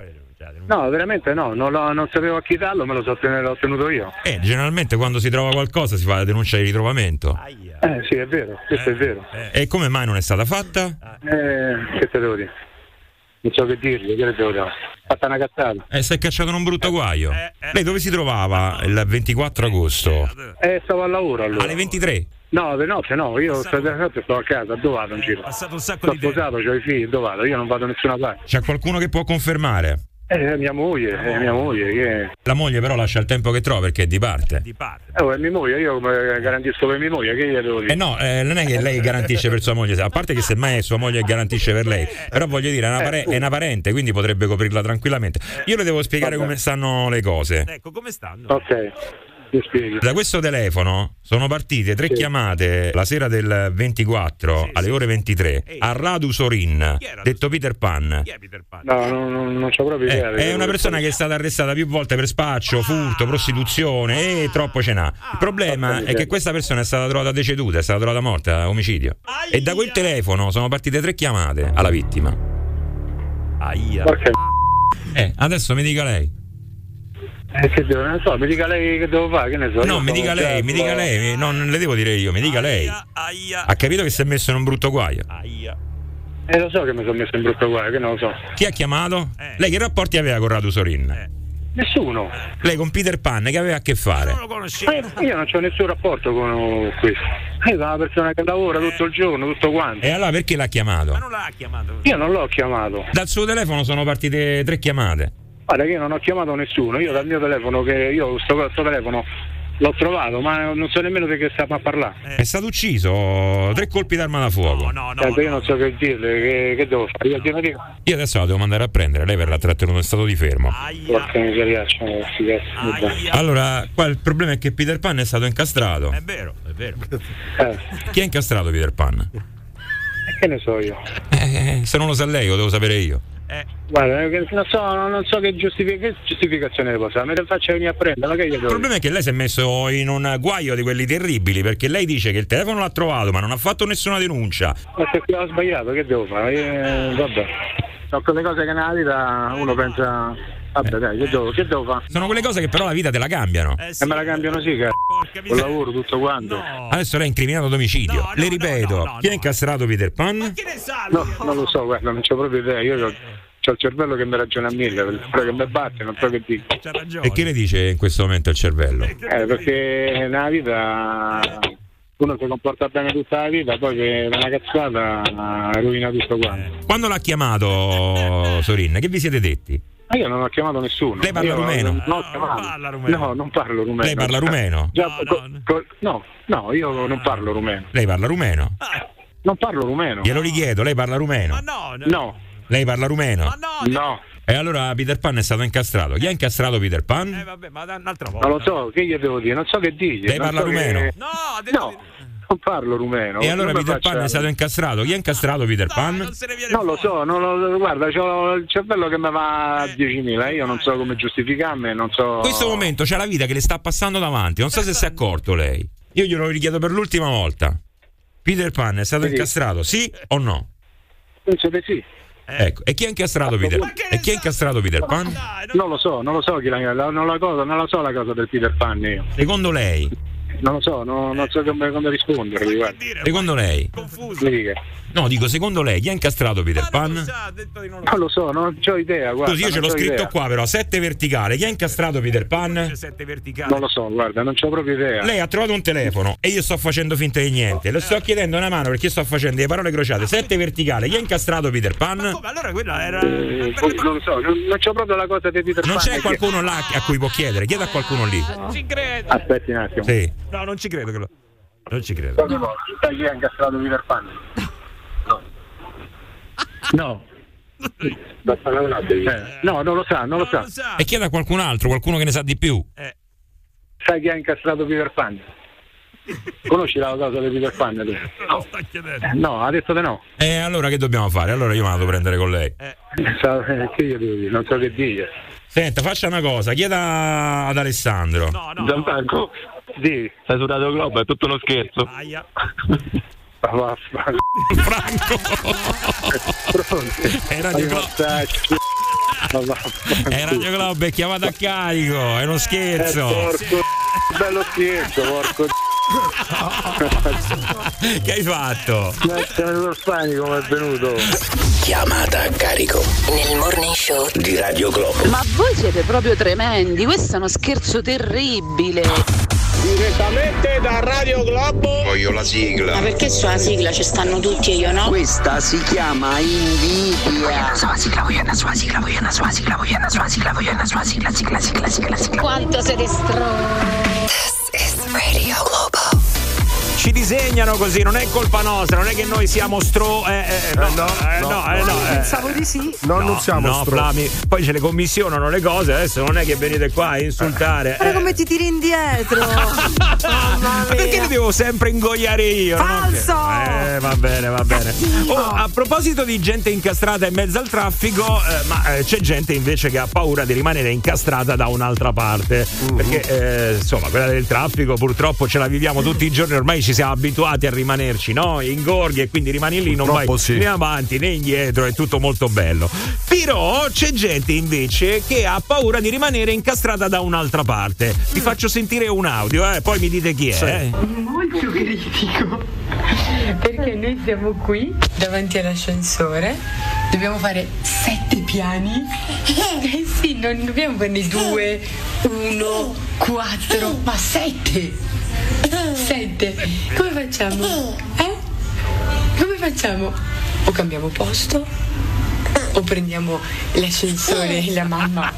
No, veramente no, non, lo- non sapevo a chi darlo, me lo so ottenuto, l'ho ottenuto io. Eh, generalmente quando si trova qualcosa si fa la denuncia di ritrovamento. Eh sì, è vero, questo è vero. E come mai non è stata fatta? Eh, che te devo dire? Non so che dirgli, che le devo dire? Fatta una cazzata. Eh, si è cacciato in un brutto guaio. Lei dove si trovava il 24 agosto? Eh, stavo al lavoro allora. Alle 23? No, di notte no, io state notte sto a casa, dove vado in giro? passato un sacco Sto sposato, ho i figli, dove vado? Io non vado da nessuna parte. C'è qualcuno che può confermare? Eh, mia moglie, è mia moglie, che... La moglie però lascia il tempo che trova perché è di parte. Eh, oh, è mia moglie, io come garantisco per mia moglie, che gli devo dire? Eh no, eh, non è che lei garantisce per sua moglie, a parte che semmai è sua moglie che garantisce per lei, però voglio dire, è una, pare- è una parente, quindi potrebbe coprirla tranquillamente. Io le devo spiegare Vabbè. come stanno le cose. Ecco, come stanno? Ok. Da questo telefono sono partite tre chiamate la sera del 24 alle ore 23 a Radu Sorin, detto Peter Pan. No, non, non, non c'ho proprio Eh, idea. è una persona che è stata arrestata più volte per spaccio, furto, prostituzione e troppo ce n'ha. Il problema è che questa persona è stata trovata deceduta, è stata trovata morta, omicidio. E da quel telefono sono partite tre chiamate alla vittima. Aia. Eh, adesso mi dica lei. Eh, che devo, non so, mi dica lei che devo fare, che ne so. No, mi dica lei, mi dica lei, mi- no, non le devo dire io, mi dica lei. Ha capito che si è messo in un brutto guaio? Eh, lo so che mi sono messo in brutto guaio, che non lo so. Chi ha chiamato? Lei che rapporti aveva con Radu Sorin? Nessuno. Lei con Peter Pan che aveva a che fare? Eh, io non ho nessun rapporto con questo. Io sono una persona che lavora tutto il giorno, tutto quanto. E allora perché l'ha chiamato? Io non l'ho chiamato. Dal suo telefono sono partite tre chiamate. Guarda che io non ho chiamato nessuno, io dal mio telefono che io sto, sto telefono l'ho trovato, ma non so nemmeno di che stiamo a parlare. È stato ucciso, tre colpi d'arma da fuoco. Senta, io non so che dirle, che, che devo fare? Io dico. Io adesso la devo mandare a prendere, lei verrà trattenuto in stato di fermo. Porca miseria. Allora, qua il problema è che Peter Pan è stato incastrato. È vero, è vero. Eh, Chi ha incastrato Peter Pan? che ne so io? Eh, se non lo sa lei, lo devo sapere io. Guarda, eh, che non so, non so che, giustific- che giustificazione le posso, me le faccia venire a prendere, ma che Il problema è che lei si è messo in un guaio di quelli terribili perché lei dice che il telefono l'ha trovato ma non ha fatto nessuna denuncia. Ma se qui ho sbagliato, che devo fare? Eh, vabbè. Sono quelle cose che nella vita uno pensa, vabbè dai, che devo, che devo fare? Sono quelle cose che però la vita te la cambiano. E me la cambiano sì, che col lavoro, tutto quanto. Adesso lei è incriminato d'omicidio. Le ripeto, chi ha incastrato Peter Pan? No, non lo so, guarda, non c'ho proprio idea. Io c'ho il cervello che mi ragiona a mille, quello che mi batte, non so che dico. E che le dice in questo momento il cervello? Eh, perché nella vita uno si comporta bene tutta la vita, poi che una cazzata rovina tutto quanto. Quando l'ha chiamato Sorin, che vi siete detti? Ma io non ho chiamato nessuno. Lei parla Io rumeno? Non ho chiamato. No, non parlo rumeno. Lei parla rumeno? Già, co- co- no, no, io non parlo rumeno. Lei parla rumeno? Non parlo rumeno. Glielo richiedo, lei parla rumeno? No, Lei parla rumeno? no. E allora Peter Pan è stato incastrato. Chi ha incastrato Peter Pan? Eh, vabbè, ma da- un'altra volta. Non lo so, che gli devo dire? Non so che dire. Lei non parla so che- rumeno? No, non parlo rumeno. E allora Non Peter faccia- Pan è stato incastrato. Chi ha incastrato Peter Pan? Non lo so, non lo- guarda, ho il cervello che mi va a 10.000, io non so come giustificarmi, non so... In questo momento c'è la vita che le sta passando davanti. Non so se si è accorto lei. Io glielo richiedo per l'ultima volta. Peter Pan è stato Sì. incastrato, sì o no? Penso di sì. Ecco, e chi ha incastrato Peter Pan? E chi ha incastrato Peter Pan? Non lo so, non lo so chi la- non, la cosa, non la so la cosa del Peter Pan io. Secondo lei? Non lo so, non, non so come, come rispondervi, guarda. Secondo lei? Dica. No, dico secondo lei, chi ha incastrato Peter Pan? Non lo so, non ho idea, guarda. Così io ce non l'ho scritto idea. qua però, 7 verticale. Chi ha incastrato Peter Pan? Non lo so, guarda, non c'ho proprio idea. Lei ha trovato un telefono e io sto facendo finta di niente. Le sto chiedendo una mano perché sto facendo le parole crociate. 7 verticale. Chi ha incastrato Peter Pan? Allora quella era. Eh, non lo so, non, non c'ho proprio la cosa di Peter Non Pan. c'è che- qualcuno là a cui può chiedere. Chieda a qualcuno lì. Ci credo. Aspetti un attimo. Sì. No, non ci credo che lo. Non ci credo. Sai chi ha incastrato Peter Pan? No. Eh, no, non lo sa, non lo sa. E chieda a qualcun altro, qualcuno che ne sa di più. Sai chi ha incastrato Peter Pan? Conosci la cosa di Peter Pan? tu? Eh, No, ha detto di no. E allora che dobbiamo fare? Allora io me la devo prendere con lei. Sa- eh, Che io devo dire? Non so che dire. Senta, faccia una cosa, chieda ad Alessandro. Gianfranco, di. Sei su Radio Globo, è tutto uno scherzo. Ma vaffanculo. È Radio Globo. È Radio Globo, è chiamata a carico, è uno Eh, scherzo. porco bello scherzo, porco che hai fatto? È venuto il panico, mi è venuto. Chiamata a carico Nel morning show di Radio Globo. Ma voi siete proprio tremendi, questo è uno scherzo terribile. Direttamente da Radio Globo. Voglio la sigla. Ma perché sulla sigla ci stanno tutti e io no? Questa si chiama invidia. Sulla sigla, voglio andare sulla sigla, voglio andare sulla sigla, voglio andare sulla sigla, voglio andare sulla sigla, sigla, sigla, sigla, sigla. Quanto siete stronzi. Ci disegnano così, non è colpa nostra, non è che noi siamo stro. Eh, eh, no, no, eh, no. no, eh, no, eh. Pensavo di sì. No, non siamo no, stro- Flami, poi ce le commissionano le cose, adesso non è che venite qua a insultare. Guarda eh. come ti tiri indietro. Mamma Ma perché li devo sempre ingoiare io? Falso! che- Eh, va bene, va bene. Oh, a proposito di gente incastrata in mezzo al traffico, eh, ma eh, c'è gente invece che ha paura di rimanere incastrata da un'altra parte. Mm-hmm. Perché, eh, insomma, quella del traffico purtroppo ce la viviamo tutti i giorni, ormai ci siamo abituati a rimanerci, no? Ingorghi e quindi rimani lì, non vai Purtroppo sì. né avanti né indietro, è tutto molto bello. Però c'è gente invece che ha paura di rimanere incastrata da un'altra parte. Vi faccio sentire un audio, eh, poi mi dite chi è. eh. molto critico perché noi siamo qui davanti all'ascensore dobbiamo fare sette piani eh sì non dobbiamo farne due uno quattro ma sette sette come facciamo? eh? come facciamo? o cambiamo posto o prendiamo l'ascensore e la mamma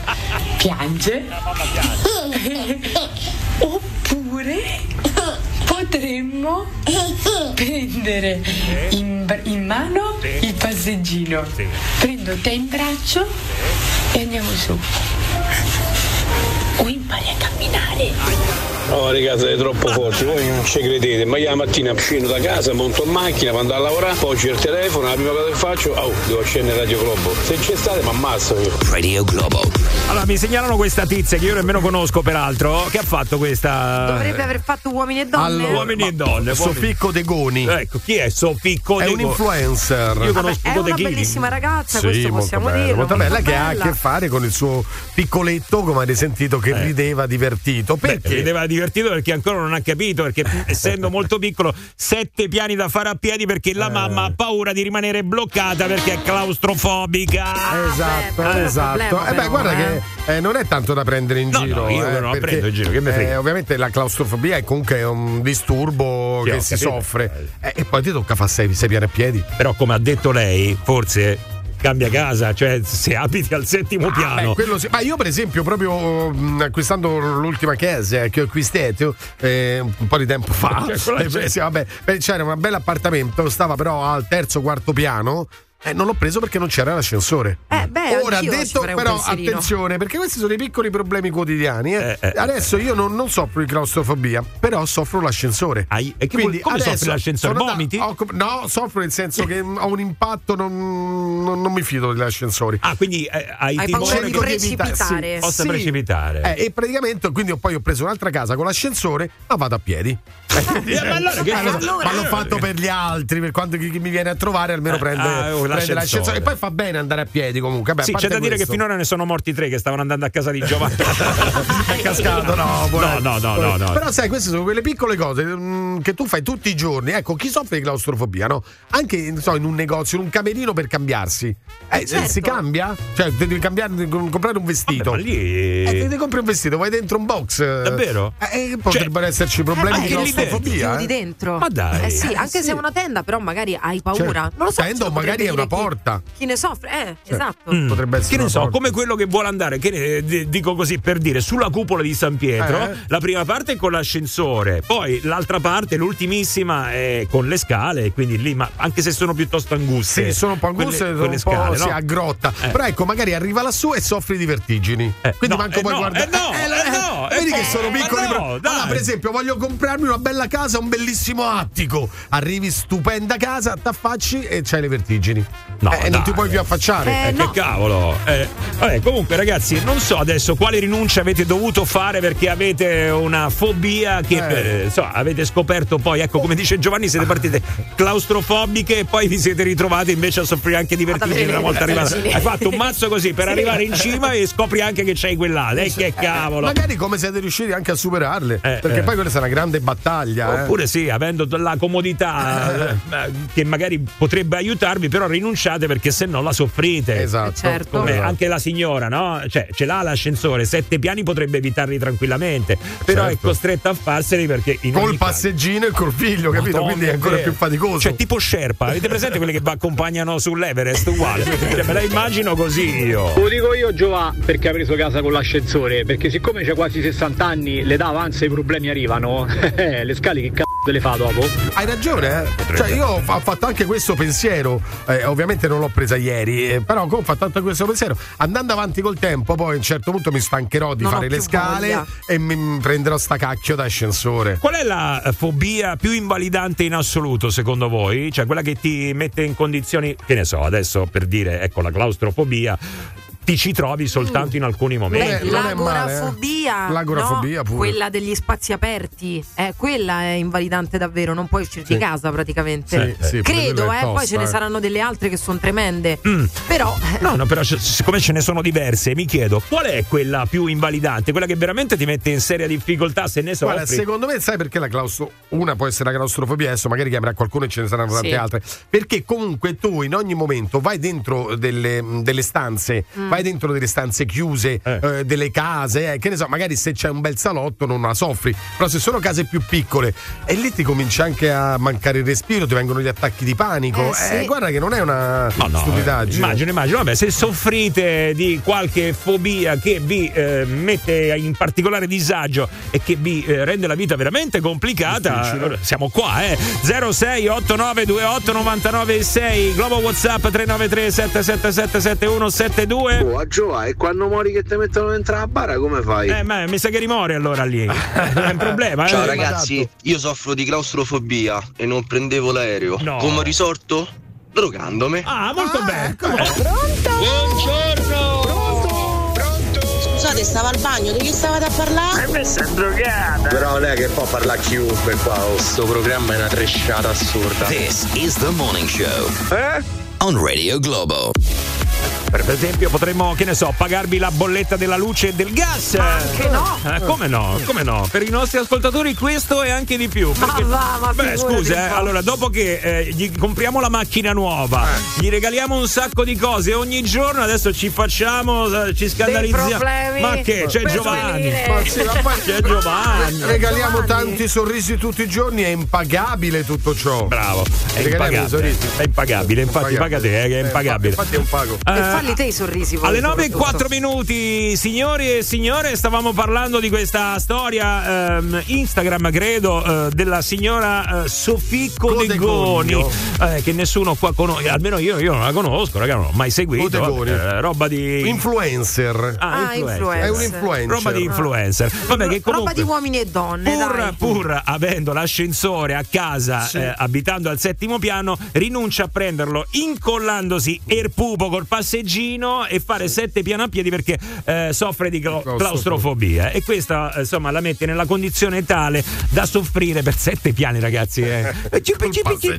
piange oppure potremmo prendere in, in mano il passeggino prendo te in braccio e andiamo su o impari a camminare Oh ragazzi siete troppo forti, voi non ci credete, ma io la mattina scendo da casa, monto in macchina, vado a lavorare, poi c'è il telefono, la prima cosa che faccio, oh, devo scendere Radio Globo. Se c'è state mi ammazzo io. Radio Globo. Allora, mi segnalano questa tizia che io nemmeno conosco, peraltro. Che ha fatto questa. Dovrebbe aver fatto uomini e donne. Allora, Uomini e donne. Sofficco De Goni. Ecco, chi è Sofficco È De un Goni? influencer. Io Vabbè, conosco è una bellissima ragazza, Sì, questo molto possiamo bella, dirlo. molto bella che ha a bella. che fare con il suo piccoletto, come avete sentito, che rideva divertito. Beh, Perché? rideva divertito perché ancora non ha capito, perché essendo molto piccolo, sette piani da fare a piedi perché la mamma ha paura di rimanere bloccata perché è claustrofobica. Esatto, beh, esatto. problema Eh beh, però, guarda eh. che eh, non è tanto da prendere in No, giro. no, io eh, non la perché, prendo in giro, che me frega. eh, ovviamente la claustrofobia è comunque un disturbo Sì, che si capito. soffre. Eh, e poi ti tocca fare sei, sei piani a piedi. Però, come ha detto lei, forse cambia casa, cioè se abiti al settimo Ah, piano. beh, sì. Ma io, per esempio, proprio mh, acquistando l'ultima chiesa che ho acquistato eh, un po' di tempo fa, Cioè, eh, sì, vabbè, c'era un bel appartamento, stava però al terzo quarto piano. Eh, non l'ho preso perché non c'era l'ascensore. Eh, beh, Ora detto, però, pensierino. attenzione, perché questi sono i piccoli problemi quotidiani. eh. Eh, eh, adesso io non, non soffro di claustrofobia, però soffro l'ascensore. Ai- e che vuol- come soffri l'ascensore? Vomiti? ho com- no, soffro nel senso che ho un impatto, non, non- non mi fido degli ascensori. Ah, quindi eh, hai, Hai paura di precipitare. possa precipitare. Eh, e praticamente quindi ho poi ho preso un'altra casa con l'ascensore, ma vado a piedi. Eh, ma allora Eh, allora- ma l'ho fatto per gli altri, per quando chi, chi mi viene a trovare almeno Eh, prende, l'ascensore. E poi fa bene andare a piedi comunque. Beh, a Sì, parte c'è da dire che questo. finora ne sono morti tre che stavano andando a casa di Giovanni. è cascato, no, no, no, no, no, no. Però sai, queste sono quelle piccole cose mm, che tu fai tutti i giorni. Ecco, chi soffre di claustrofobia, no? Anche so, in un negozio, in un camerino per cambiarsi. Eh, certo. Si cambia? Cioè, devi cambiare, devi comprare un vestito. ma lì- Eh, ti compri un vestito, vai dentro un box. eh, Davvero? Eh, potrebbero esserci problemi Eh, di claustrofobia. eh. dentro. Ma dai. Eh sì, Eh, anche sì. se è una tenda, però magari hai paura. Cioè, non lo so. tenda magari è una chi- porta. Chi ne soffre? Eh, esatto. Mm. Potrebbe essere Che ne una so, porta. come quello che vuole andare, che ne- d- dico così per dire, sulla cupola di San Pietro, Eh. la prima parte è con l'ascensore, poi l'altra parte, l'ultimissima, è con le scale, e quindi lì, ma anche se sono piuttosto anguste. Sì, sono un po' quelle- anguste, sono quelle un po' scale, sì, no? a grotta. Eh. Però ecco, magari arriva lassù e soffri di vertigini. Eh, Quindi no, manco eh puoi no, guardare. eh no, eh no, eh vedi che no, sono piccoli. no, pro-. Allora, per esempio, voglio comprarmi una bella casa, un bellissimo attico. Arrivi stupenda casa, t'affacci e c'hai le vertigini. No, Eh, e non ti puoi più affacciare. Eh, Eh, no. Che cavolo! Eh, vabbè, comunque, ragazzi, non so adesso quali rinunce avete dovuto fare perché avete una fobia che Eh. eh, so, avete scoperto poi, ecco, come dice Giovanni, siete partite claustrofobiche e poi vi siete ritrovate invece a soffrire anche di vertigini una volta arrivata. vertigini. Hai fatto un mazzo così per Sì. arrivare in cima e scopri anche che c'hai quell'ala. E che cavolo! Magari come siete riusciti anche a superarle. Eh, perché eh. poi questa è una grande battaglia. eh. Oppure sì, avendo la comodità eh, che magari potrebbe aiutarvi, però rinunciate perché se no la soffrite. Esatto. certo. Come Esatto. anche la signora, no? Cioè, ce l'ha l'ascensore, sette piani potrebbe evitarli tranquillamente, però Certo. è costretta a farseli perché in Col passeggino e col figlio, capito? Madonna, Quindi è ancora più faticoso. Cioè, tipo Sherpa, avete presente quelli che vi accompagnano sull'Everest? Uguale. Cioè, me la immagino così io. Lo dico io Giova perché ha preso casa con l'ascensore, perché siccome c'è quasi 60 anni, l'età avanza e i problemi arrivano, eh, le scale che cazzo te le fa dopo? Hai ragione, eh? Cioè, io ho fa- ho fatto anche questo pensiero. eh, ovviamente non l'ho presa ieri, eh, però ho fatto anche questo pensiero. Andando avanti col tempo, poi a un certo punto mi stancherò di Non fare le scale voglia. e mi prenderò sta cacchio d'ascensore. Qual è la eh, fobia più invalidante in assoluto secondo voi? Cioè quella che ti mette in condizioni, che ne so, adesso per dire, ecco, la claustrofobia, ti ci trovi soltanto in alcuni momenti. Beh, male, eh. l'agorafobia, L'agorafobia no? pure. quella degli spazi aperti, eh, quella è invalidante davvero, non puoi uscire di Sì. casa praticamente. Sì, sì, Credo, eh, poi tosta, ce ne eh. saranno delle altre che sono tremende. Però No, no, però siccome ce ne sono diverse, mi chiedo qual è quella più invalidante, quella che veramente ti mette in seria difficoltà se ne soffri. Guarda, secondo me, sai perché la claustro... Una può essere la claustrofobia, adesso magari chiamerà qualcuno e ce ne saranno tante Sì. altre. Perché comunque tu in ogni momento vai dentro delle, delle stanze, Mm. vai dentro delle stanze chiuse, Eh. eh, delle case, eh, che ne so, magari se c'è un bel salotto non la soffri, però se sono case più piccole e lì ti comincia anche a mancare il respiro, ti vengono gli attacchi di panico. Eh, sì. Eh, guarda che non è una No, no, stupidaggine. eh, immagino, immagino. Vabbè, se soffrite di qualche fobia che vi eh, mette in particolare disagio e che vi eh, rende la vita veramente complicata, allora siamo qua, eh. 06 89 28 99 6 Globo WhatsApp 393 777 7172. Oh, a Giova, e quando muori che ti mettono dentro la bara, come fai? Eh, ma mi sa che rimore allora lì. è un problema, Ciao eh. ragazzi, io soffro di claustrofobia e non prendevo l'aereo. No. Come ho risorto? Drogandomi. Ah, molto bene. Scusate, stava al bagno, di chi stavate a parlare? Però lei che può parlare a chiunque qua. oh. Questo programma è una tresciata assurda. This is the morning show Eh? On Radio Globo. Per esempio, potremmo, che ne so, pagarvi la bolletta della luce e del gas. anche no. Eh, come no? Come no? Per i nostri ascoltatori questo e anche di più. Perché- va, ma Beh, scusa, eh, allora dopo che eh, gli compriamo la macchina nuova, Eh. gli regaliamo un sacco di cose ogni giorno, adesso ci facciamo, ci scandalizziamo. Ma che? C'è Giovanni. Ma sì, ma poi- C'è Giovanni. Regaliamo Giovanni. tanti sorrisi tutti i giorni, è impagabile tutto ciò. Bravo, è Regaliamo impagabile. sorrisi. È impagabile, infatti paga te, eh, che è Eh, impagabile. Infatti è un pago. E Eh, falli te i sorrisi. Alle 9 e soprattutto. 4 minuti, signori e signore, stavamo parlando di questa storia ehm, Instagram, credo, eh, della signora eh, Sofì Codegoni, eh, che nessuno qua conosce, almeno io, io non la conosco, raga, non l'ho mai seguito. Codegoni. eh, roba di. Influencer. Ah, Ah, influencer. influencer. È un influencer. Roba di influencer. Vabbè, che Roba comunque. di uomini e donne, Pur, dai. pur avendo l'ascensore a casa, eh, abitando al settimo piano, rinuncia a prenderlo incollandosi il pupo col passeggino e fare sette piani a piedi perché eh, soffre di clau- claustrofobia. E questa, eh, insomma, la mette nella condizione tale da soffrire per sette piani, ragazzi. Eh. E ci- ci- ci-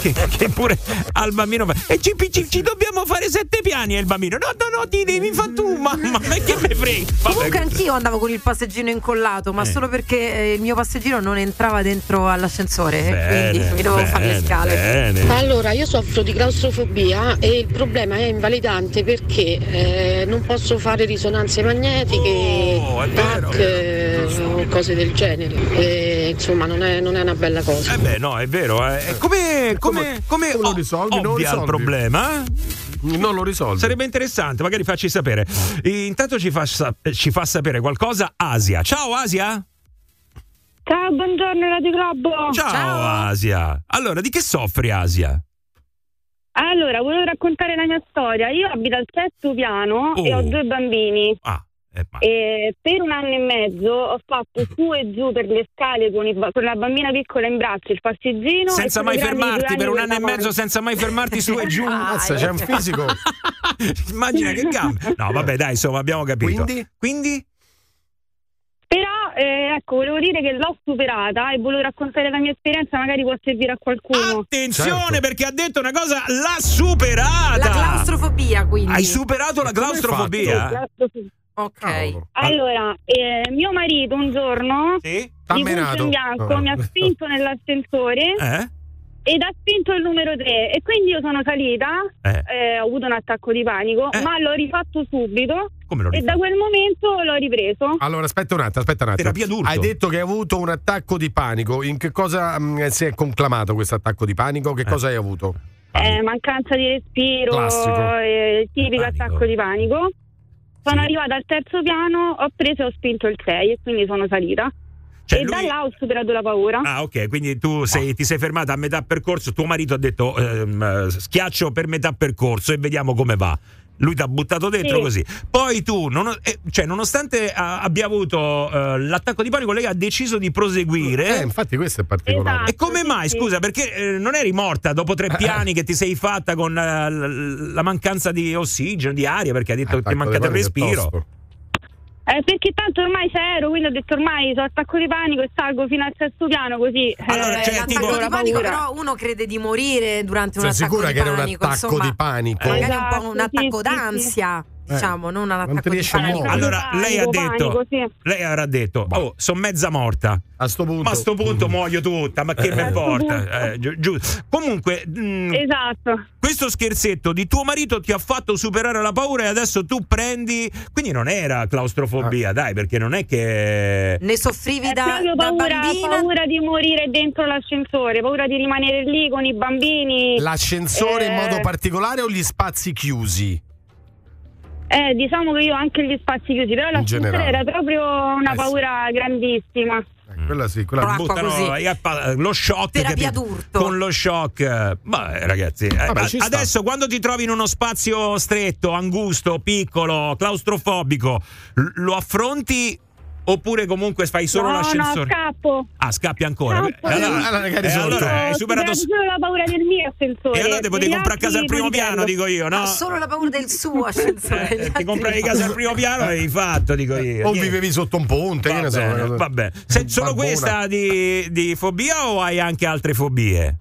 che, che pure al bambino fa. E ci, ci- ci dobbiamo fare sette piani. E il bambino, no, no, no, ti devi fare tu, mamma, ma che me frega. Comunque anch'io andavo con il passeggino incollato, ma Eh. solo perché eh, il mio passeggino non entrava dentro all'ascensore e Bene, quindi mi dovevo fare le bene, scale. bene. Allora, io soffro di claustrofobia e il problema è invalidante perché eh, non posso fare risonanze magnetiche, Oh. TAC eh, o cose del genere. E, insomma, non è, non è una bella cosa. Eh beh, no, è vero. eh. Come, come, come lo o- risolvi? Non lo ovvia il risolvi. problema? Non lo risolvi. Sarebbe interessante, magari facci sapere. Intanto ci fa, ci fa sapere qualcosa Asia. Ciao Asia! Ciao, buongiorno Radio Globo. Ciao, Asia! Allora, di che soffri Asia? Allora, volevo raccontare la mia storia. Io abito al sesto piano e Oh. ho due bambini. Ah, eh, ma- E per un anno e mezzo ho fatto su e giù per le scale con, i con la bambina piccola in braccio, il passeggino. senza e mai fermarti per un anno e mezzo, senza mai fermarti su e giù. Mazza, c'è un fisico. Immagina che gambe. No, vabbè, dai, insomma, abbiamo capito. Quindi? Quindi? Eh, ecco, volevo dire che l'ho superata e volevo raccontare la mia esperienza, magari può servire a qualcuno. Attenzione, Certo. perché ha detto una cosa, l'ha superata! La claustrofobia, quindi. Hai superato la Come hai claustrofobia? Claustrofobia. Ok. Allora, eh, mio marito un giorno di punto menato. in bianco mi ha spinto nell'ascensore Eh? ed ha spinto il numero 3 e quindi io sono salita, Eh. eh, ho avuto un attacco di panico, ma l'ho rifatto subito Come l'ho e da quel momento l'ho ripreso. Allora, aspetta un attimo, aspetta un attimo. Terapia d'urto. Hai detto che hai avuto un attacco di panico. In che cosa mh, si è conclamato questo attacco di panico? Che cosa hai avuto? Eh, mancanza di respiro, eh, tipico attacco di panico. Sono arrivata al terzo piano, ho preso e ho spinto il 6 e quindi sono salita. Cioè, e lui- da là ho superato la paura. Ah, ok, quindi tu sei- ti sei fermata a metà percorso, tuo marito ha detto ehm, schiaccio per metà percorso e vediamo come va. Lui ti ha buttato dentro Sì. così. Poi tu, non- eh, cioè, nonostante ah, abbia avuto eh, l'attacco di panico, lei ha deciso di proseguire. Eh, infatti questo è particolare. E come mai, scusa, perché eh, non eri morta dopo tre piani che ti sei fatta con eh, l- la mancanza di ossigeno, di aria, perché ha detto che ti è mancato il respiro? Eh, perché tanto ormai c'ero, quindi ho detto ormai sono attacco di panico e salgo fino al sesto piano così. Allora, eh, cioè, attacco tipo- di panico, però uno crede di morire durante un Sei attacco sicura di che era un panico. attacco insomma, di panico? Magari un Esatto, po' un sì, attacco sì, d'ansia, diciamo, non un attacco ti di panico. muovere. Allora, lei ha detto, panico, sì. lei avrà detto, oh, sono mezza morta. A sto punto. Ma a sto punto muoio tutta, ma che Eh. mi importa? Eh, giu- giu- Comunque, mh, Esatto. questo scherzetto di tuo marito ti ha fatto superare la paura e adesso tu prendi. Quindi non era claustrofobia, Ah. dai, perché non è che. Ne soffrivi È da, proprio da paura, bambina? paura di morire dentro l'ascensore, paura di rimanere lì con i bambini. L'ascensore in Eh, modo particolare o gli spazi chiusi? Eh, diciamo che io ho anche gli spazi chiusi, però l'ascensore generale. era proprio una Eh sì. paura grandissima. Eh, Quella sì, quella buttano così. pa- lo shock Terapia capito? d'urto. con lo shock eh, ma eh, ragazzi eh, Vabbè, sta. adesso quando ti trovi in uno spazio stretto angusto piccolo claustrofobico l- lo affronti oppure comunque fai solo no, l'ascensore no, scappo. ah scappi ancora Scappo. Eh, Allora, allora, eh, allora hai superato solo la paura del mio ascensore. e allora te potevi comprare a casa al primo piano dico io no Ha solo la paura del suo ascensore. gli Eh, ti compravi no. casa al primo piano e hai fatto dico io O Niente. vivevi sotto un ponte, che Va ne so. bene, una cosa- va bene. Se- solo Barbona. questa di, di fobia o hai anche altre fobie?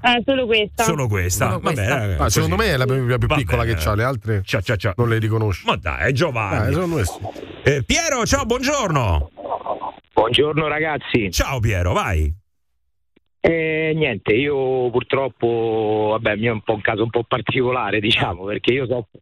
Eh, solo questa. Solo questa. Solo questa. bene, Ah, così. secondo me è la più, la più piccola che c'ha, le altre Ciao, ciao, ciao. non le riconosci. Ma dai, Giovanni. Dai, me sì. Eh, Piero, ciao, buongiorno. Buongiorno ragazzi. Ciao Piero, vai. Eh, niente, io purtroppo, vabbè, è un po' un caso un po' particolare, diciamo, perché io soffro,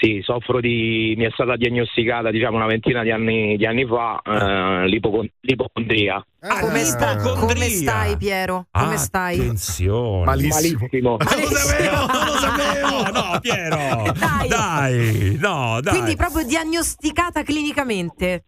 sì, soffro di, mi è stata diagnosticata, diciamo, una ventina di anni, di anni fa, eh, l'ipocon- l'ipocondria. Ah, Come, sta- come stai, Piero? Come stai? Attenzione. Malissimo. Malissimo. Non lo sapevo, non lo sapevo. No, Piero. Dai. Dai, no, dai. Quindi proprio diagnosticata clinicamente.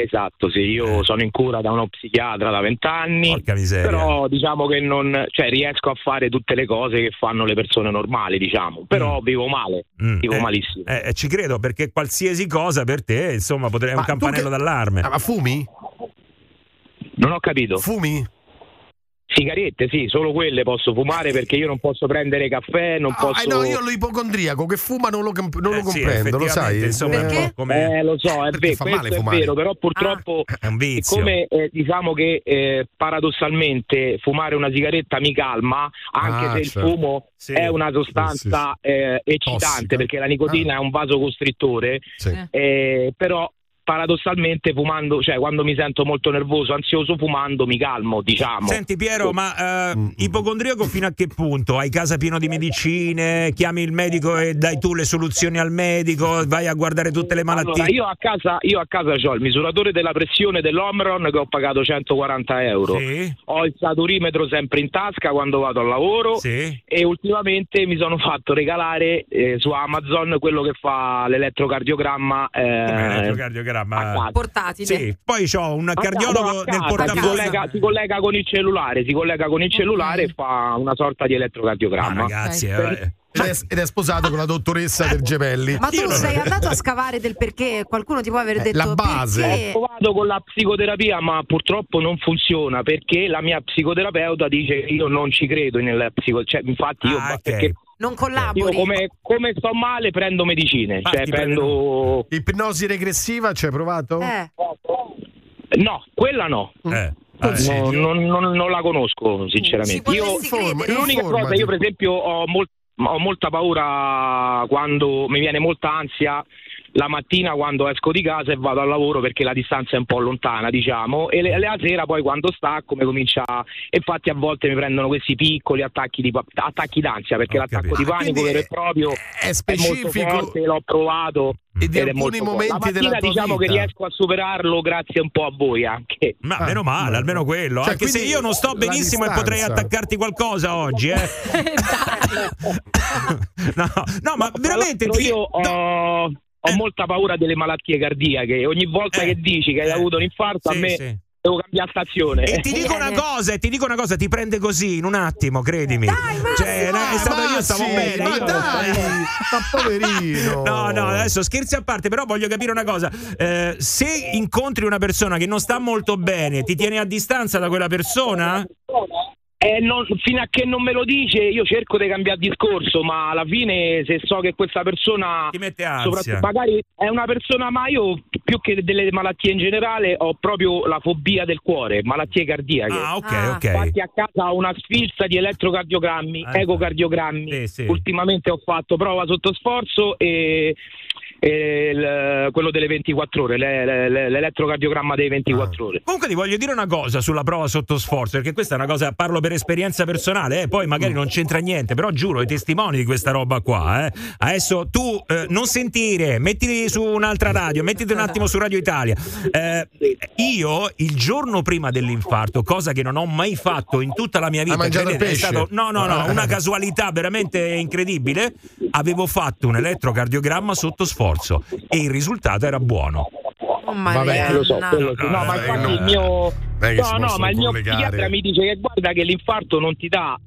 Esatto, sì, io sono in cura da uno psichiatra da vent'anni, però diciamo che non, cioè, riesco a fare tutte le cose che fanno le persone normali, diciamo, però vivo male, Mm, vivo eh, malissimo. eh, eh, ci credo perché qualsiasi cosa per te, insomma, potrebbe è un campanello che- d'allarme. Ah, ma fumi? Non ho capito. Fumi? Sigarette, sì, solo quelle posso fumare perché io non posso prendere caffè, non Ah, posso... eh, no, io l'ipocondriaco che fuma non lo, comp- non Eh, lo sì, comprendo, lo sai? insomma, Eh, un po' Perché? come Eh, lo so, è, Perché ve- fa questo male è fumare. vero, però purtroppo vizio. Come eh, diciamo che eh, paradossalmente fumare una sigaretta mi calma, anche Ah, se il certo. fumo Sì. è una sostanza eh, eccitante, Tossica. perché la nicotina Ah. è un vasocostrittore, Sì. eh, però paradossalmente fumando, cioè quando mi sento molto nervoso, ansioso, fumando mi calmo, diciamo. Senti Piero, ma eh, Mm, mm. ipocondriaco fino a che punto? Hai casa pieno di medicine, chiami il medico e dai tu le soluzioni al medico, vai a guardare tutte le malattie. Allora, io a casa, io a casa ho il misuratore della pressione dell'Omron che ho pagato 140 euro. Sì, Ho il saturimetro sempre in tasca quando vado al lavoro sì. e ultimamente mi sono fatto regalare eh, su Amazon quello che fa l'elettrocardiogramma. Eh, elettrocardiogramma? Casa. Portatile. Sì, poi ho un cardiologo nel si portafoglio. collega, si collega con il cellulare, si collega con il cellulare e fa una sorta di Ma elettrocardiogramma. ragazzi, Ok. eh, Ed è, sposato con la dottoressa del Gemelli. Ma tu sei andato a scavare del perché? Qualcuno ti può aver Eh, detto la base. Ho perché? provato con la psicoterapia, ma purtroppo non funziona perché la mia psicoterapeuta dice che io non ci credo nella psico, cioè, infatti io Ah, ok. perché Non io collabori. come, come sto male prendo medicine, Ma cioè prendo Ipnosi regressiva ci hai provato? Eh. No, quella no. eh, No, vabbè. non, non- non la conosco sinceramente. Io, l'unica informati. cosa, io per esempio ho, mol- ho molta paura quando mi viene molta ansia la mattina quando esco di casa e vado al lavoro perché la distanza è un po' lontana, diciamo, e le- la sera poi quando stacco mi comincia. Infatti a volte mi prendono questi piccoli attacchi, di, attacchi d'ansia perché l'attacco di Ah, panico vero e proprio è molto specifico forte, l'ho provato. E di è alcuni molto forte. momenti la della mattina tua diciamo che vita. riesco a superarlo grazie un po' a voi anche. Ma meno male, almeno quello. Cioè, Anche se quindi io non sto benissimo e potrei attaccarti qualcosa oggi, eh. no, no, ma veramente l'altro ti- io ho, ho molta paura delle malattie cardiache. Ogni volta che dici che hai avuto un infarto, a sì, me sì. devo cambiare stazione. E ti dico una cosa, e ti dico una cosa, ti prende così in un attimo, credimi. cioè, no, è stato io stavo bene. ma io- dai, ma poverino. No, no, adesso scherzi a parte, però voglio capire una cosa. Eh, se incontri una persona che non sta molto bene, ti tieni a distanza da quella persona? Eh, non- fino a che non me lo dice, io cerco di cambiare discorso, ma alla fine se so che questa persona Ti mette ansia. soprattutto magari è una persona, ma io più che delle malattie in generale ho proprio la fobia del cuore, malattie cardiache. Ah, ok, ok. Infatti a casa ho una sfilza di elettrocardiogrammi, ecocardiogrammi. Ultimamente ho fatto prova sotto sforzo e il- quello delle 24 ore, le- le- le- l'elettrocardiogramma dei 24 ore. Comunque ti voglio dire una cosa sulla prova sotto sforzo, perché questa è una cosa, parlo per esperienza personale, eh, poi magari non c'entra niente, però giuro, i testimoni di questa roba qua. eh. Adesso tu eh, non sentire, mettiti su un'altra radio, mettiti un attimo su Radio Italia. Eh, io il giorno prima dell'infarto, cosa che non ho mai fatto in tutta la mia vita, credete, è pesce? stato no, no, no, Ah. una casualità veramente incredibile, avevo fatto un elettrocardiogramma sotto sforzo e il risultato era buono. Oh, Vabbè, lo so, quello sì. no, no, ma eh, infatti no. il mio che no, no, ma il mio psichiatra mi dice che guarda che l'infarto non ti dà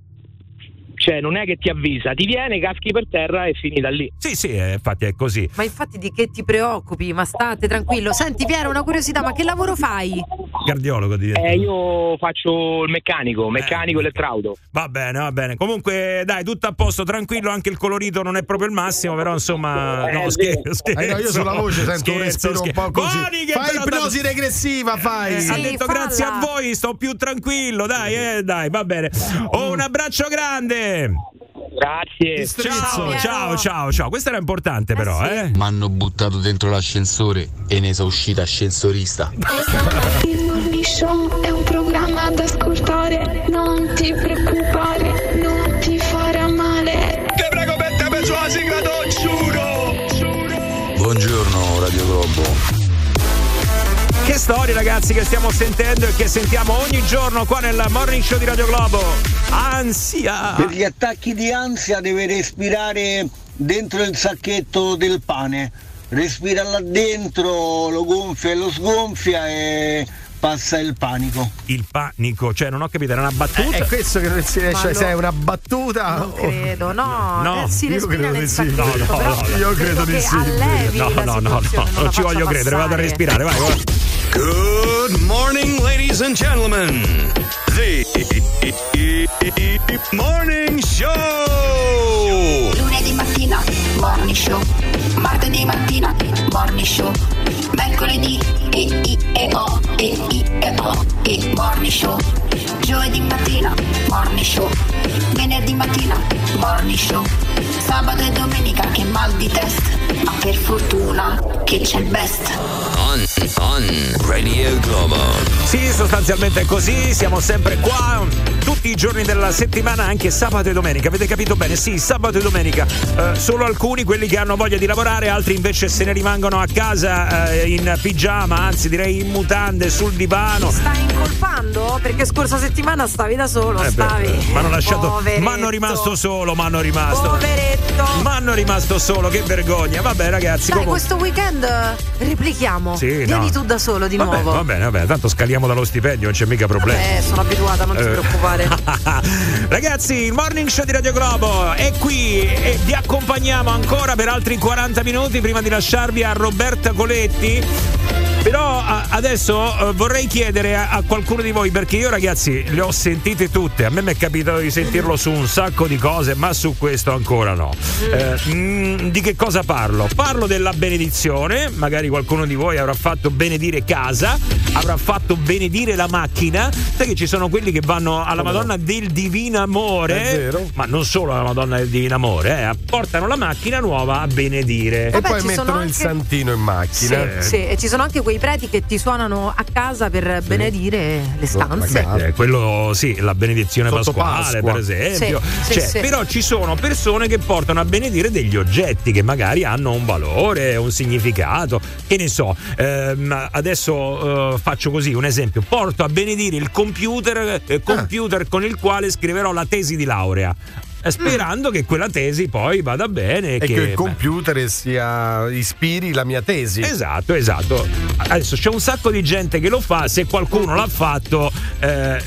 cioè non è che ti avvisa, ti viene, caschi per terra e finita lì. Sì, sì, eh, infatti è così. Ma infatti di che ti preoccupi? Ma state tranquillo. Senti Piero, una curiosità, ma che lavoro fai? Cardiologo di Eh, io faccio il meccanico, meccanico elettrauto. Va bene, va bene. Comunque, dai, tutto a posto, tranquillo. Anche il colorito non è proprio il massimo, però insomma. Eh, No, sì. scherzo. scherzo Eh, no, io sulla voce sento un Scherzo, respiro un scherzo. po' così. Boni che Fai ipnosi regressiva, fai. Eh, ha detto grazie a voi, sto più tranquillo. Dai, eh, dai, va bene. Oh, un abbraccio grande. Grazie. Ciao, ciao, ciao, ciao. Questo era importante, però, eh. Mi hanno buttato dentro l'ascensore e ne sono uscita ascensorista. Il Morning Show è un programma da ascoltare, non ti preoccupare, non ti farà male. Ti prego mettimi sulla sigla, giuro! Buongiorno. Che storie, ragazzi, che stiamo sentendo e che sentiamo ogni giorno qua nel morning show di Radio Globo. Ansia. Per gli attacchi di ansia deve respirare dentro il sacchetto del pane. Respira là dentro, lo gonfia e lo sgonfia e passa il panico. Il panico, cioè non ho capito, era una battuta. Eh, È questo che non si riesce, no. è una battuta. Non credo, no. No, eh, si io credo nel di sì. No, no, no, no. Io credo di sì. No, no, no, no, non ci voglio faccia credere, vado a passare. respirare, vai. vai. Good morning, ladies and gentlemen. The Morning Show! Lunedì mattina, morning show. Martedì mattina, morning show. Mercoledì, e i e o, e i e o, e morning show. Giovedì mattina, morning show. Venerdì mattina, morning show. Sabato e domenica che mal di test, ma per fortuna che c'è il best. On, on Radio Globo. Sì, sostanzialmente è così, siamo sempre qua tutti i giorni della settimana, anche sabato e domenica. Avete capito bene? Sì, sabato e domenica. Eh, solo alcuni, quelli che hanno voglia di lavorare, altri invece se ne rimangono a casa eh, in pigiama, anzi direi in mutande, sul divano. Stai incolpando? Perché scorsa settimana stavi da solo, Eh stavi. mi hanno lasciato, mi hanno rimasto solo, mi hanno rimasto. Poveretto. Mi hanno rimasto solo, che vergogna. Vabbè, ragazzi, Dai, comunque- questo weekend eh, replichiamo. Sì, Vieni no. tu da solo di Va bene, nuovo. va bene, va bene, tanto scaliamo dallo stipendio, non c'è mica problema. Eh, sono abituata, non ti Eh. preoccupare. Ragazzi, il morning show di Radio Globo è qui e vi accompagniamo ancora per altri 40 minuti prima di lasciarvi a Roberta Coletti. Però adesso eh, vorrei chiedere a, qualcuno di voi, perché io ragazzi le ho sentite tutte, a me mi è capitato di sentirlo su un sacco di cose, ma su questo ancora no. Eh, mm, di che cosa parlo? Parlo della benedizione, magari qualcuno di voi avrà fatto benedire casa, avrà fatto benedire la macchina, sai che ci sono quelli che vanno alla Madonna del Divino Amore, È vero. ma non solo alla Madonna del Divino Amore, eh, portano la macchina nuova a benedire. E Vabbè, poi mettono sono il anche- santino in macchina. Sì, e ci sono anche quei preti che ti suonano a casa per benedire le stanze. Beh, eh, quello sì, la benedizione Sotto pasquale, Pasqua. per esempio. Sì, sì, Cioè, sì. Però ci sono persone che portano a benedire degli oggetti che magari hanno un valore, un significato. Che ne so, ehm, adesso eh, faccio così un esempio: porto a benedire il computer, eh, computer con il quale scriverò la tesi di laurea. Eh, Sperando che quella tesi poi vada bene E che, che il beh, computer sia, ispiri la mia tesi. Esatto, esatto. Adesso c'è un sacco di gente che lo fa, se qualcuno l'ha fatto eh,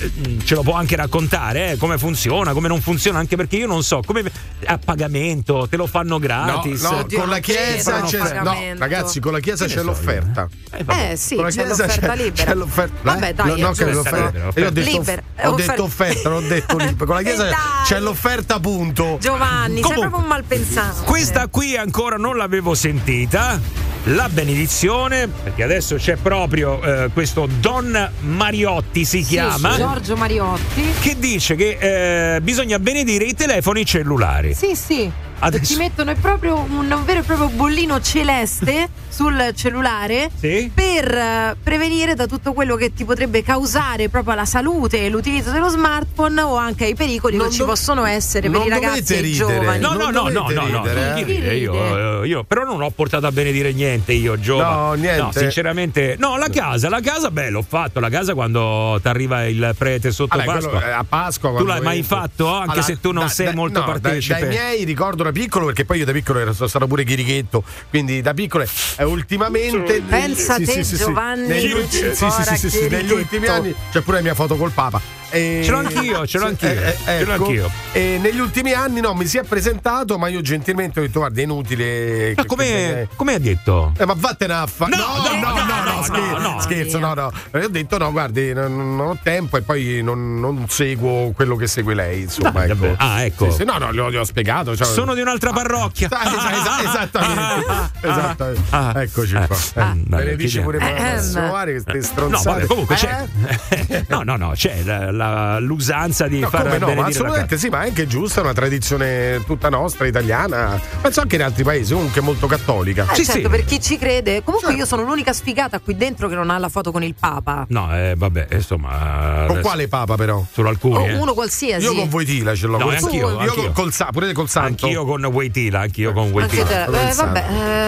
ce lo può anche raccontare, eh, come funziona, come non funziona, anche perché io non so, come a pagamento, te lo fanno No, gratis. no, Oddio, con la chiesa c'è. No, ragazzi, con la chiesa Che c'è so l'offerta. Eh sì, Con la c'è chiesa l'offerta c'è, libera. c'è l'offerta. Vabbè, eh? dai, No, no, l'offerta. Io ho detto, Libera, ho offerta. detto offerta, non ho detto libera. Con la chiesa c'è l'offerta, punto. Giovanni, sei Comunque, proprio un malpensante. Questa qui ancora non l'avevo sentita. La benedizione, perché adesso c'è proprio eh, questo Don Mariotti si chiama, Giorgio Mariotti. che dice che eh, bisogna benedire i telefoni cellulari. Sì, sì. Adesso- Ti mettono proprio un vero e proprio bollino celeste sul cellulare Sì? per eh, prevenire da tutto quello che ti potrebbe causare proprio alla salute e l'utilizzo dello smartphone o anche ai pericoli Non che ci dov- possono essere per i ragazzi e i giovani. No, no, Non no, no, no, no, ridere, non eh. ride, io, eh, io, però non ho portato a benedire niente io, giovane. No, niente. sinceramente, no, la casa, la casa, beh, l'ho fatto, la casa quando ti arriva il prete sotto quello, Pasqua. eh, a Pasqua Tu l'hai mai entro- fatto, anche Allora, se tu non da- sei da- molto no, dai- partecipe? Dai, miei ricordo da piccolo, perché poi io da piccolo ero, stato pure chirichetto, quindi da piccolo eh, ultimamente. Pensa sì, te, sì, sì. Giovanni, Negli, ultimi- sì, sì, negli ultimi anni c'è pure la mia foto col Papa. E- Ce l'ho anch'io, ce l'ho anch'io, eh, ce l'ho ecco. anch'io. E negli ultimi anni no, mi si è presentato, ma io gentilmente ho detto: guarda, è inutile. Ma come, come ha detto? eh, ma vattene a fa- No, no, no, no, no, no, scher- no, no. scherzo, no, no. E Ho detto no, guardi, non, non ho tempo e poi non, non seguo quello che segue lei, insomma. Dai, ecco. Ah, ecco. Sì, sì, no, no, gli ho, gli ho spiegato. cioè- Sono di un'altra parrocchia. Ah, esa- esattamente. Ah, esattamente. ah, Eccoci ah, qua. ah, Eh, dai, benedici chiediamo. pure Ehm. Massomari, queste No, stronzate. vabbè, comunque Eh? c'è. No, no, no, c'è la- la- l'usanza di No, far no, ma assolutamente sì, ma è anche giusta, è una tradizione tutta nostra, italiana. Penso anche in altri paesi, comunque molto cattolica. Eh, Sì, certo, sì. per chi ci crede. Comunque io sono l'unica sfigata qui dentro che non ha la foto con il Papa. No, eh, vabbè, insomma. Con adesso- quale papa però? Solo alcuni. O eh. uno qualsiasi. Io con Voitila ce l'ho. No, col- anch'io, io anch'io. col, col pure col santo. Anch'io con Waitila, anch'io con Anche Waitila. te. Come Eh, vabbè,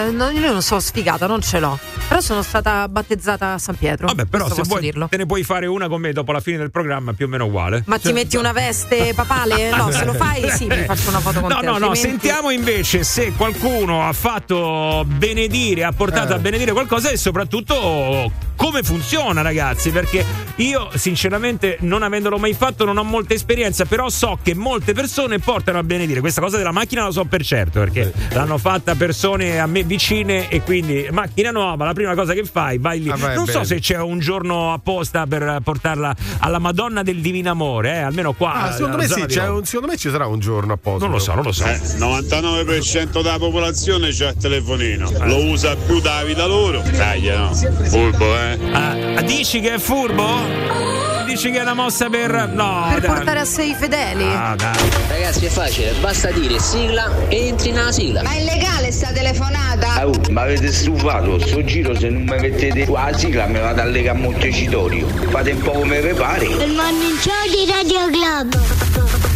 eh, no, io non sono sfigata, non ce l'ho. Però sono stata battezzata a San Pietro. Vabbè, però se vuoi dirlo. te ne puoi fare una con me dopo la fine del programma, più o meno uguale. Ma ti metti una veste papale? No, se lo fai, sì, mi faccio una foto con No, te. no, no, altrimenti- sentiamo invece se qualcuno ha fatto benedire, ha portato Eh. a benedire qualcosa e soprattutto come funziona, ragazzi, perché io sinceramente non avendolo mai fatto non ho molta esperienza, però so che molte persone portano a benedire. Questa cosa della macchina lo so per certo, perché l'hanno fatta persone a me vicine e quindi macchina nuova, la prima cosa che fai, vai lì. Ah, beh, non so bene. se c'è un giorno apposta per portarla alla Madonna del Divino Amore, eh, almeno qua. Ah, secondo, me sì, un- secondo me ci sarà un giorno apposta. Non lo so, non lo so. Eh, 99% della popolazione c'ha il telefonino, lo usa più da vita loro. Dai, no. Furbo, eh. Ah, dici che è furbo? Dici che è una mossa per. No, Per dai. portare a sé i fedeli. Ah, dai. Ragazzi è facile, basta dire sigla e entri nella sigla. Ma è legale sta telefonata? Oh, ma avete stufato, sto giro se non mi mettete qua la sigla me vado a lega a Montecitorio. Fate un po' come vi pare. Il morning show di Radio Globo.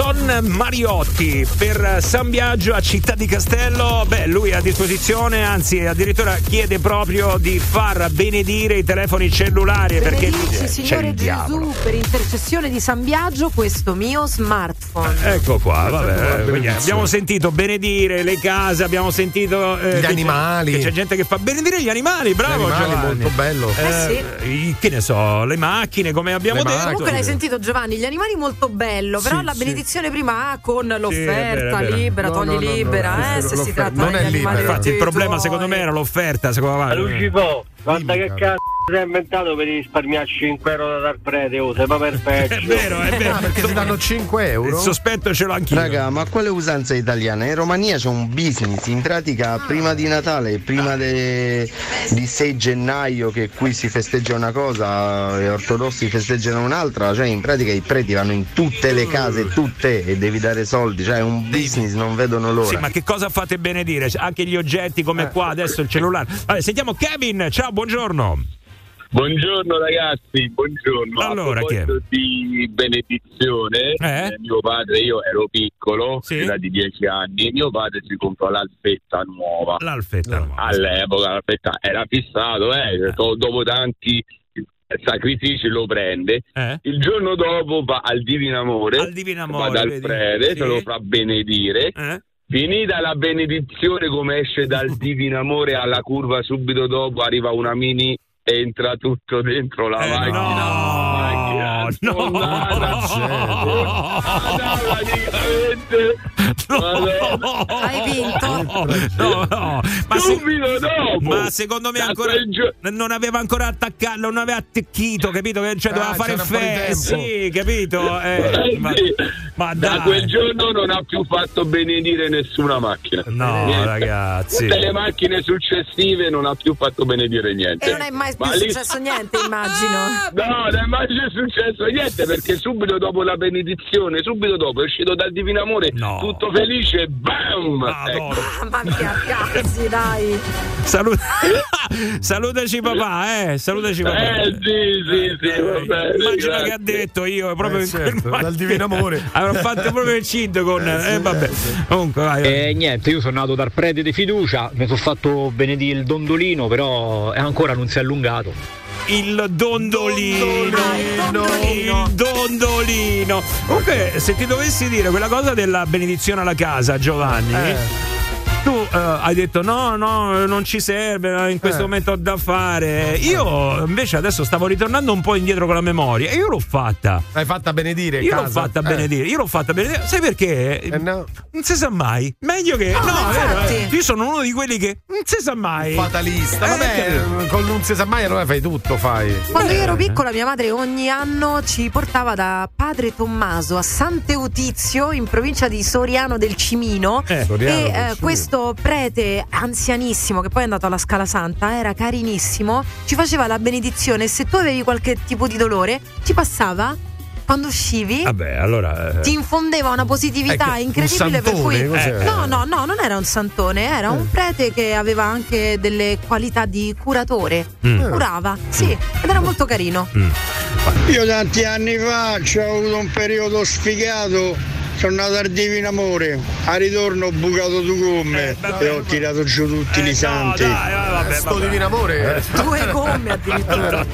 Don Mariotti per San Biagio a Città di Castello. Beh, lui è a disposizione, anzi, addirittura chiede proprio di far benedire i telefoni cellulari perché Benedici, c'è Signore il diavolo. Gesù, per intercessione di San Biagio, questo mio smartphone. Ecco qua, vabbè. quindi benedizione. abbiamo sentito benedire le case, abbiamo sentito eh, Gli che c'è- animali. che c'è gente che fa benedire gli animali, bravo Gli animali, Giovanni. molto bello. Eh i- che ne so, le macchine, come abbiamo Le detto. macchine. Comunque l'hai sentito Giovanni, gli animali molto bello, però Sì, la sì. benedizione benedizione prima A con l'offerta vero. libera, No, togli no, libera, no, eh, se si tratta non di è libera. Infatti il tuoi. problema secondo me era l'offerta, secondo me. Lucico, guarda che cazzo si è inventato per risparmiare 5 euro da dar prete, oh, sei proprio peggio. È vero, è vero. Perché si danno 5 euro? Il sospetto ce l'ho anch'io. Raga, ma quale usanza italiana? In Romania c'è un business, in pratica prima di Natale, prima de- di 6 gennaio che qui si festeggia una cosa e ortodossi festeggiano un'altra, cioè in pratica i preti vanno in tutte le case, tutte e devi dare soldi, cioè è un business, non vedono l'ora. Sì, ma che cosa fate bene dire? Anche gli oggetti come qua, adesso il cellulare. Vabbè, sentiamo Kevin, ciao, buongiorno. Buongiorno ragazzi, buongiorno. Allora, A proposito di benedizione, eh, mio padre, io ero piccolo, era di 10 anni, mio padre si comprò l'alfetta nuova. L'alfetta nuova. All'epoca l'alfetta era fissato, eh, do- dopo tanti sacrifici lo prende. Il giorno dopo va al Divino Amore, Al Divino Amore, va dal vedi? prete, Sì. se lo fa benedire. Finita la benedizione, come esce dal Divino Amore alla curva subito dopo arriva una mini entra tutto dentro la macchina. Macchina sfondata. praticamente. Madonna. Hai vinto? No, no. Ma se-. Ma secondo me ancora non aveva ancora attaccato, non aveva attecchito, capito? Che cioè, doveva Ah, fare festa. Sì, capito? Eh, Eh, ma, sì. ma da dai. quel giorno non ha più fatto benedire nessuna macchina. No, Niente. ragazzi. Tutte le macchine successive non ha più fatto benedire niente. E non è mai più Ma lì- successo niente, immagino. No, non è mai successo niente perché subito dopo la benedizione, subito dopo è uscito dal Divino Amore, tutto felice, bam! Ecco. Mamma mia, cazzi, dai. Salu- Salutaci papà, eh. Salutaci papà. Eh sì, sì, sì, va bene, Immagina grazie. che ha detto io proprio Eh, quel certo, momento. dal divino amore. Avrò fatto proprio il cinto con. Eh, vabbè. Comunque, vai. E niente, io sono nato dal prete di fiducia, mi sono fatto benedire il dondolino, però ancora non si è allungato. Il dondolino, il dondolino. Comunque, se ti dovessi dire quella cosa della benedizione alla casa, Giovanni. Tu eh, hai detto no, no, non ci serve, in questo Eh. momento ho da fare. Io invece adesso stavo ritornando un po' indietro con la memoria e io l'ho fatta. L'hai fatta benedire? Io l'ho casa? fatta Eh. benedire, io l'ho fatta benedire. Sai perché? Non si sa mai. Meglio che. No, No, vero, eh. Io sono uno di quelli che non si sa mai. Fatalista. Eh, Vabbè, capito? con non si sa mai, allora fai tutto, fai. Quando io ero piccola, mia madre ogni anno ci portava da padre Tommaso a Sant'Eutizio in provincia di Soriano del Cimino. Eh, Soriano e del eh, Cimino. questo prete anzianissimo, che poi è andato alla Scala Santa, era carinissimo, ci faceva la benedizione. e Se tu avevi qualche tipo di dolore, ti passava quando uscivi. Vabbè, allora. eh, Ti infondeva una positività Ecco, incredibile per un cui santone, cos'era? no no no non era un santone era un prete che aveva anche delle qualità di curatore Mm. curava sì ed era molto carino Io tanti anni fa ho avuto un periodo sfigato. Sono andato al Divino Amore, a ritorno ho bucato due gomme e ho tirato giù tutti i santi. Sto divino amore. due gomme addirittura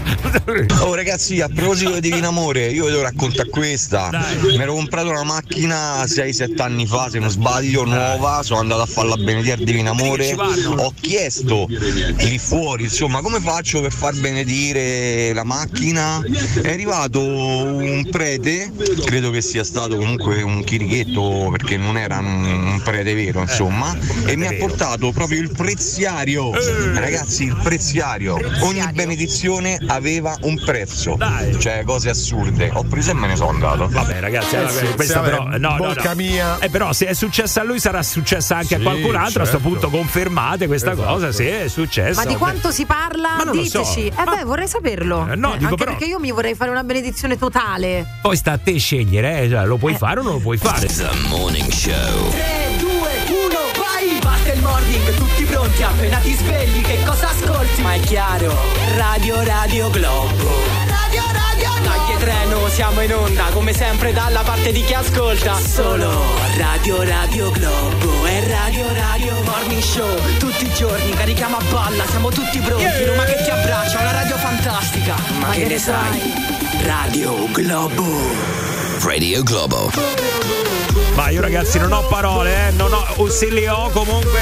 Oh ragazzi, a proposito di Divino Amore, io vi devo raccontare questa. Mi ero comprato una macchina 6-7 anni fa, se non sbaglio, nuova, sono andato a farla benedire al Divino Amore. Ho chiesto lì fuori, insomma, come faccio per far benedire la macchina? È arrivato un prete, credo che sia stato comunque un chirichetto perché non era un, un prete vero, insomma, e mi ha portato proprio il preziario. Ragazzi, il preziario. Ogni benedizione aveva un prezzo. Cioè, cose assurde. Ho preso e me ne sono andato. Vabbè, ragazzi, allora, sì, questa però. vabbè, No, no, bocca no. mia. Eh, però, se è successa a lui, sarà successa anche a Sì, qualcun altro. A sto certo. punto, confermate questa Esatto. cosa. Sì, è successa. ma di quanto si parla Ma lo so. diteci eh beh vorrei saperlo Eh, no, Eh, dico anche però- perché io mi vorrei fare una benedizione totale Poi sta a te scegliere, eh, cioè, lo puoi fare o non lo puoi fare. The Morning Show. 3, 2, 1, vai! Parte il morning, tutti pronti, appena ti svegli, che cosa ascolti? Ma è chiaro, Radio Radio Globo. Radio Radio Globo. Dai treno, siamo in onda, come sempre dalla parte di chi ascolta. Solo Radio Radio Globo e Radio Radio Morning Show. Tutti i giorni carichiamo a balla, siamo tutti pronti. Roma che ti abbraccia, una radio fantastica. Ma, che ne sai? Radio Globo. Radio Globo. Ma io, ragazzi, non ho parole, eh. Non ho, o se le ho, comunque.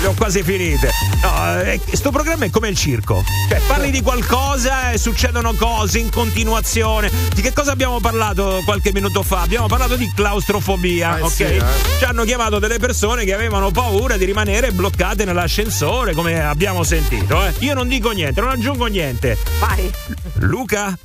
le ho quasi finite. No, eh, sto programma è come il circo. Cioè, parli di qualcosa e succedono cose in continuazione. Di che cosa abbiamo parlato qualche minuto fa? Abbiamo parlato di claustrofobia, Eh ok? sì, eh. Ci hanno chiamato delle persone che avevano paura di rimanere bloccate nell'ascensore, come abbiamo sentito, eh. Io non dico niente, non aggiungo niente. Vai. Luca?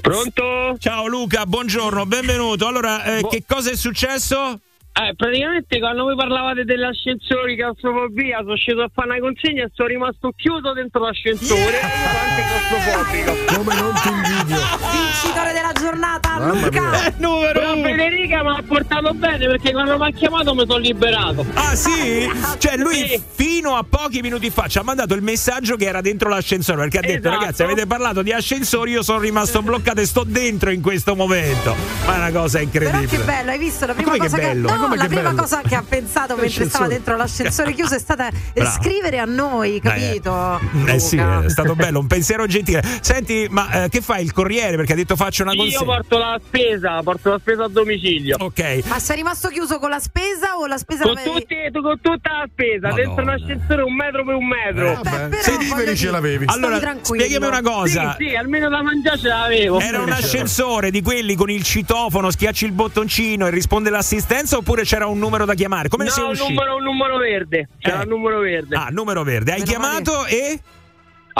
Pronto? Ciao Luca, buongiorno, benvenuto. Allora, eh, che cosa è successo? Eh, praticamente quando voi parlavate dell'ascensore di claustrofobia sono sceso a fare una consegna e sono rimasto chiuso dentro l'ascensore e sono anche claustrofobico. Come non ti invidio. Vincitore della giornata, Mamma Luca. Eh, numero Però uno. Federica mi ha portato bene perché quando mi ha chiamato mi sono liberato. Ah sì? Cioè lui Sì. fino a pochi minuti fa ci ha mandato il messaggio che era dentro l'ascensore perché ha detto Esatto. ragazzi avete parlato di ascensori io sono rimasto bloccato e sto dentro in questo momento. Ma è una cosa Però incredibile. che bello, hai visto la Ma prima come che cosa bello? che Ma no, come la che prima bello? cosa che ha pensato mentre stava L'ascensore. dentro l'ascensore chiuso è stata scrivere a noi, capito? Eh sì, Luca? è stato bello, un pensiero gentile. Senti, ma eh, che fai il corriere? Perché ha detto faccio una Io consegna. porto la spesa, porto la spesa a domicilio. Ok. Ma sei rimasto chiuso con la spesa o la spesa Con, tutti, con tutta la spesa, Madonna. dentro un ascensore un metro per un metro. Vabbè, però Se voglio viveri ce l'avevi. Allora, tranquillo. spiegami una cosa. Sì, sì, almeno da mangiare ce l'avevo. Era un ascensore di quelli con il citofono, schiacci il bottoncino e risponde l'assistenza oppure c'era un numero da chiamare? Come no, sei un uscito? numero, un numero verde. C'era Eh. un numero verde. Ah, numero verde. Hai Meno male. chiamato e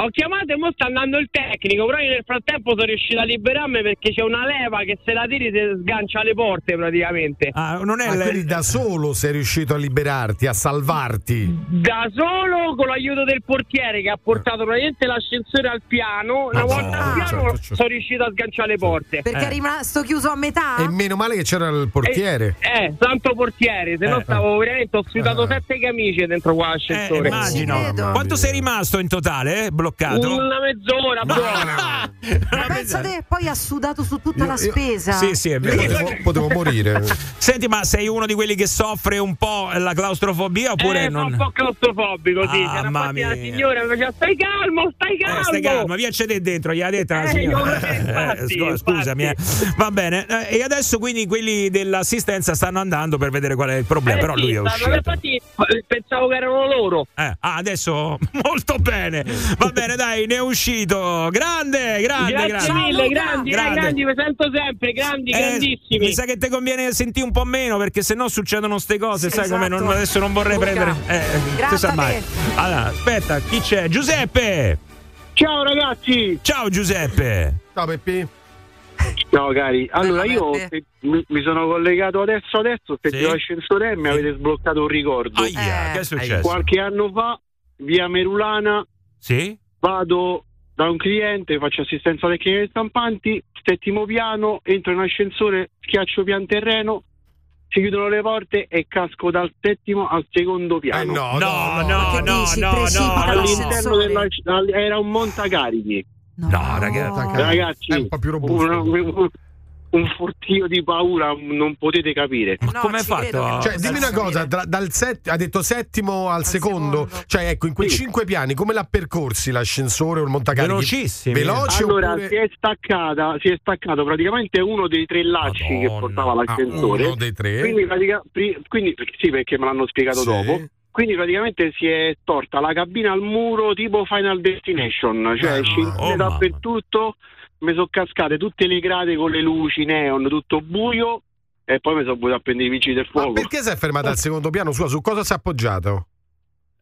Ho chiamato e mo sta andando il tecnico, però io nel frattempo sono riuscito a liberarmi perché c'è una leva che se la tiri si sgancia le porte praticamente. Ah, non è il- quindi da solo sei riuscito a liberarti, a salvarti. Da solo con l'aiuto del portiere che ha portato praticamente l'ascensore al piano, una Madonna, volta al piano certo, certo. sono riuscito a sganciare le porte. Perché Eh. è rimasto chiuso a metà? E meno male che c'era il portiere. Eh, eh, santo portiere, se no Eh. stavo veramente ho sfiutato Eh. sette camicie dentro qua Eh, l'ascensore. immagino. Ci credo. Quanto sei rimasto in totale? eh, Bloccato? Una mezz'ora buona. Ma pensa te, poi ha sudato su tutta Io- la io- spesa. Sì, sì, è Io vero. potevo, potevo morire. Senti, ma sei uno di quelli che soffre un po' la claustrofobia oppure eh, non. un po' claustrofobico, sì. Ah, mamma infatti la mia. signora mi faceva stai calmo, stai calmo. Eh, stai calma, via c'è dentro, gli ha detto la Eh, signora. io- infatti, Eh, scu- scusami, eh. va bene. Eh, e adesso quindi quelli dell'assistenza stanno andando per vedere qual è il problema. Eh, Però sì, lui è uscito. Infatti eh, pensavo che erano loro. Eh, ah, adesso molto bene. Va bene, dai, ne è uscito. Grande, grande, Grazie grande. mille, grandi, eh, Grande. grandi, vi sento sempre, grandi, Eh, grandissimi. mi sa che ti conviene sentire un po' meno perché sennò succedono ste cose, Sì, sai come esatto. non- adesso non vorrei Luca. prendere. Eh, Grazie tu sa mai. Allora, aspetta, chi c'è? Giuseppe! Ciao ragazzi. Ciao Giuseppe! Ciao Peppi. Ciao cari, allora io eh, mi, mi sono collegato adesso adesso, Sì. sentivo l'ascensore e mi avete sbloccato un ricordo. Aia, Eh. che è successo? Qualche anno fa, via Merulana, Sì? Vado da un cliente, faccio assistenza tecnica dei stampanti, settimo piano, entro in ascensore, schiaccio pian terreno, si chiudono le porte e casco dal settimo al secondo Eh, piano. no, No, no, no, Che no, dici, no, no, no. All'interno della era un montacarichi. No, ragazzi, Ragazzi, È un po' più robusto. un, un- fortio di paura non potete capire. Ma No, come hai fatto? che Cioè, dimmi una cosa, tra- dal set- ha detto settimo al, secondo. secondo. cioè ecco, in quei Sì. cinque piani, come l'ha percorsi l'ascensore o il montacarichi? Velocissimi. Veloci Allora, oppure... si è staccata, si è staccato praticamente uno dei tre lacci che Madonna. portava Ah, l'ascensore. uno dei tre. Quindi, pratica- pri- quindi- sì, perché me l'hanno spiegato Sì. dopo. Quindi praticamente si è torta la cabina al muro tipo Final Destination, cioè Eh, scintille oh, mamma. dappertutto, mi sono cascate tutte le grate con le luci neon, tutto buio e poi mi sono voluto a prendere i vigili del Ma fuoco. perché si è fermata al secondo piano? Sua, su cosa si è appoggiato?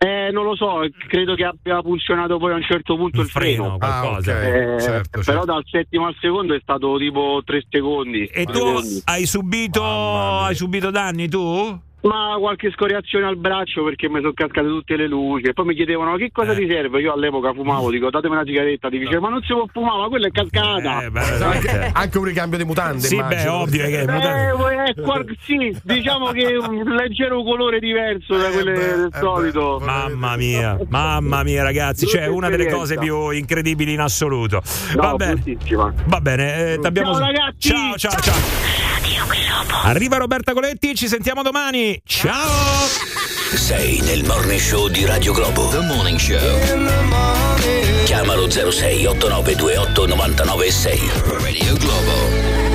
Eh, non lo so, credo che abbia funzionato poi a un certo punto Un il freno. freno, qualcosa. Ah, ok. Eh, certo, però certo. dal settimo al secondo è stato tipo tre secondi. E tu Secondi. hai subito, hai subito danni tu? Ma qualche scoriazione al braccio perché mi sono cascate tutte le luci. E poi mi chiedevano che cosa Eh. ti serve. Io all'epoca fumavo, dico datemi una sigaretta. Ti dice ma non si può fumare, ma quella è cascata. Eh, beh, Anche, veramente. anche un ricambio di mutande, Sì, beh, immagino. ovvio che Eh, vuoi- eh, qual- sì, diciamo che un leggero colore diverso da Eh, quelle beh, del eh, solito. beh. Mamma mia, mamma mia ragazzi, cioè una delle cose più incredibili in assoluto. No, Va bene. Va bene, eh, Ciao, ragazzi. Ciao, ciao, ciao. Arriva Roberta Coletti, ci sentiamo domani. Ciao! Sei nel morning show di Radio Globo. The Morning Show. Chiamalo 06 8928 996. Radio Globo.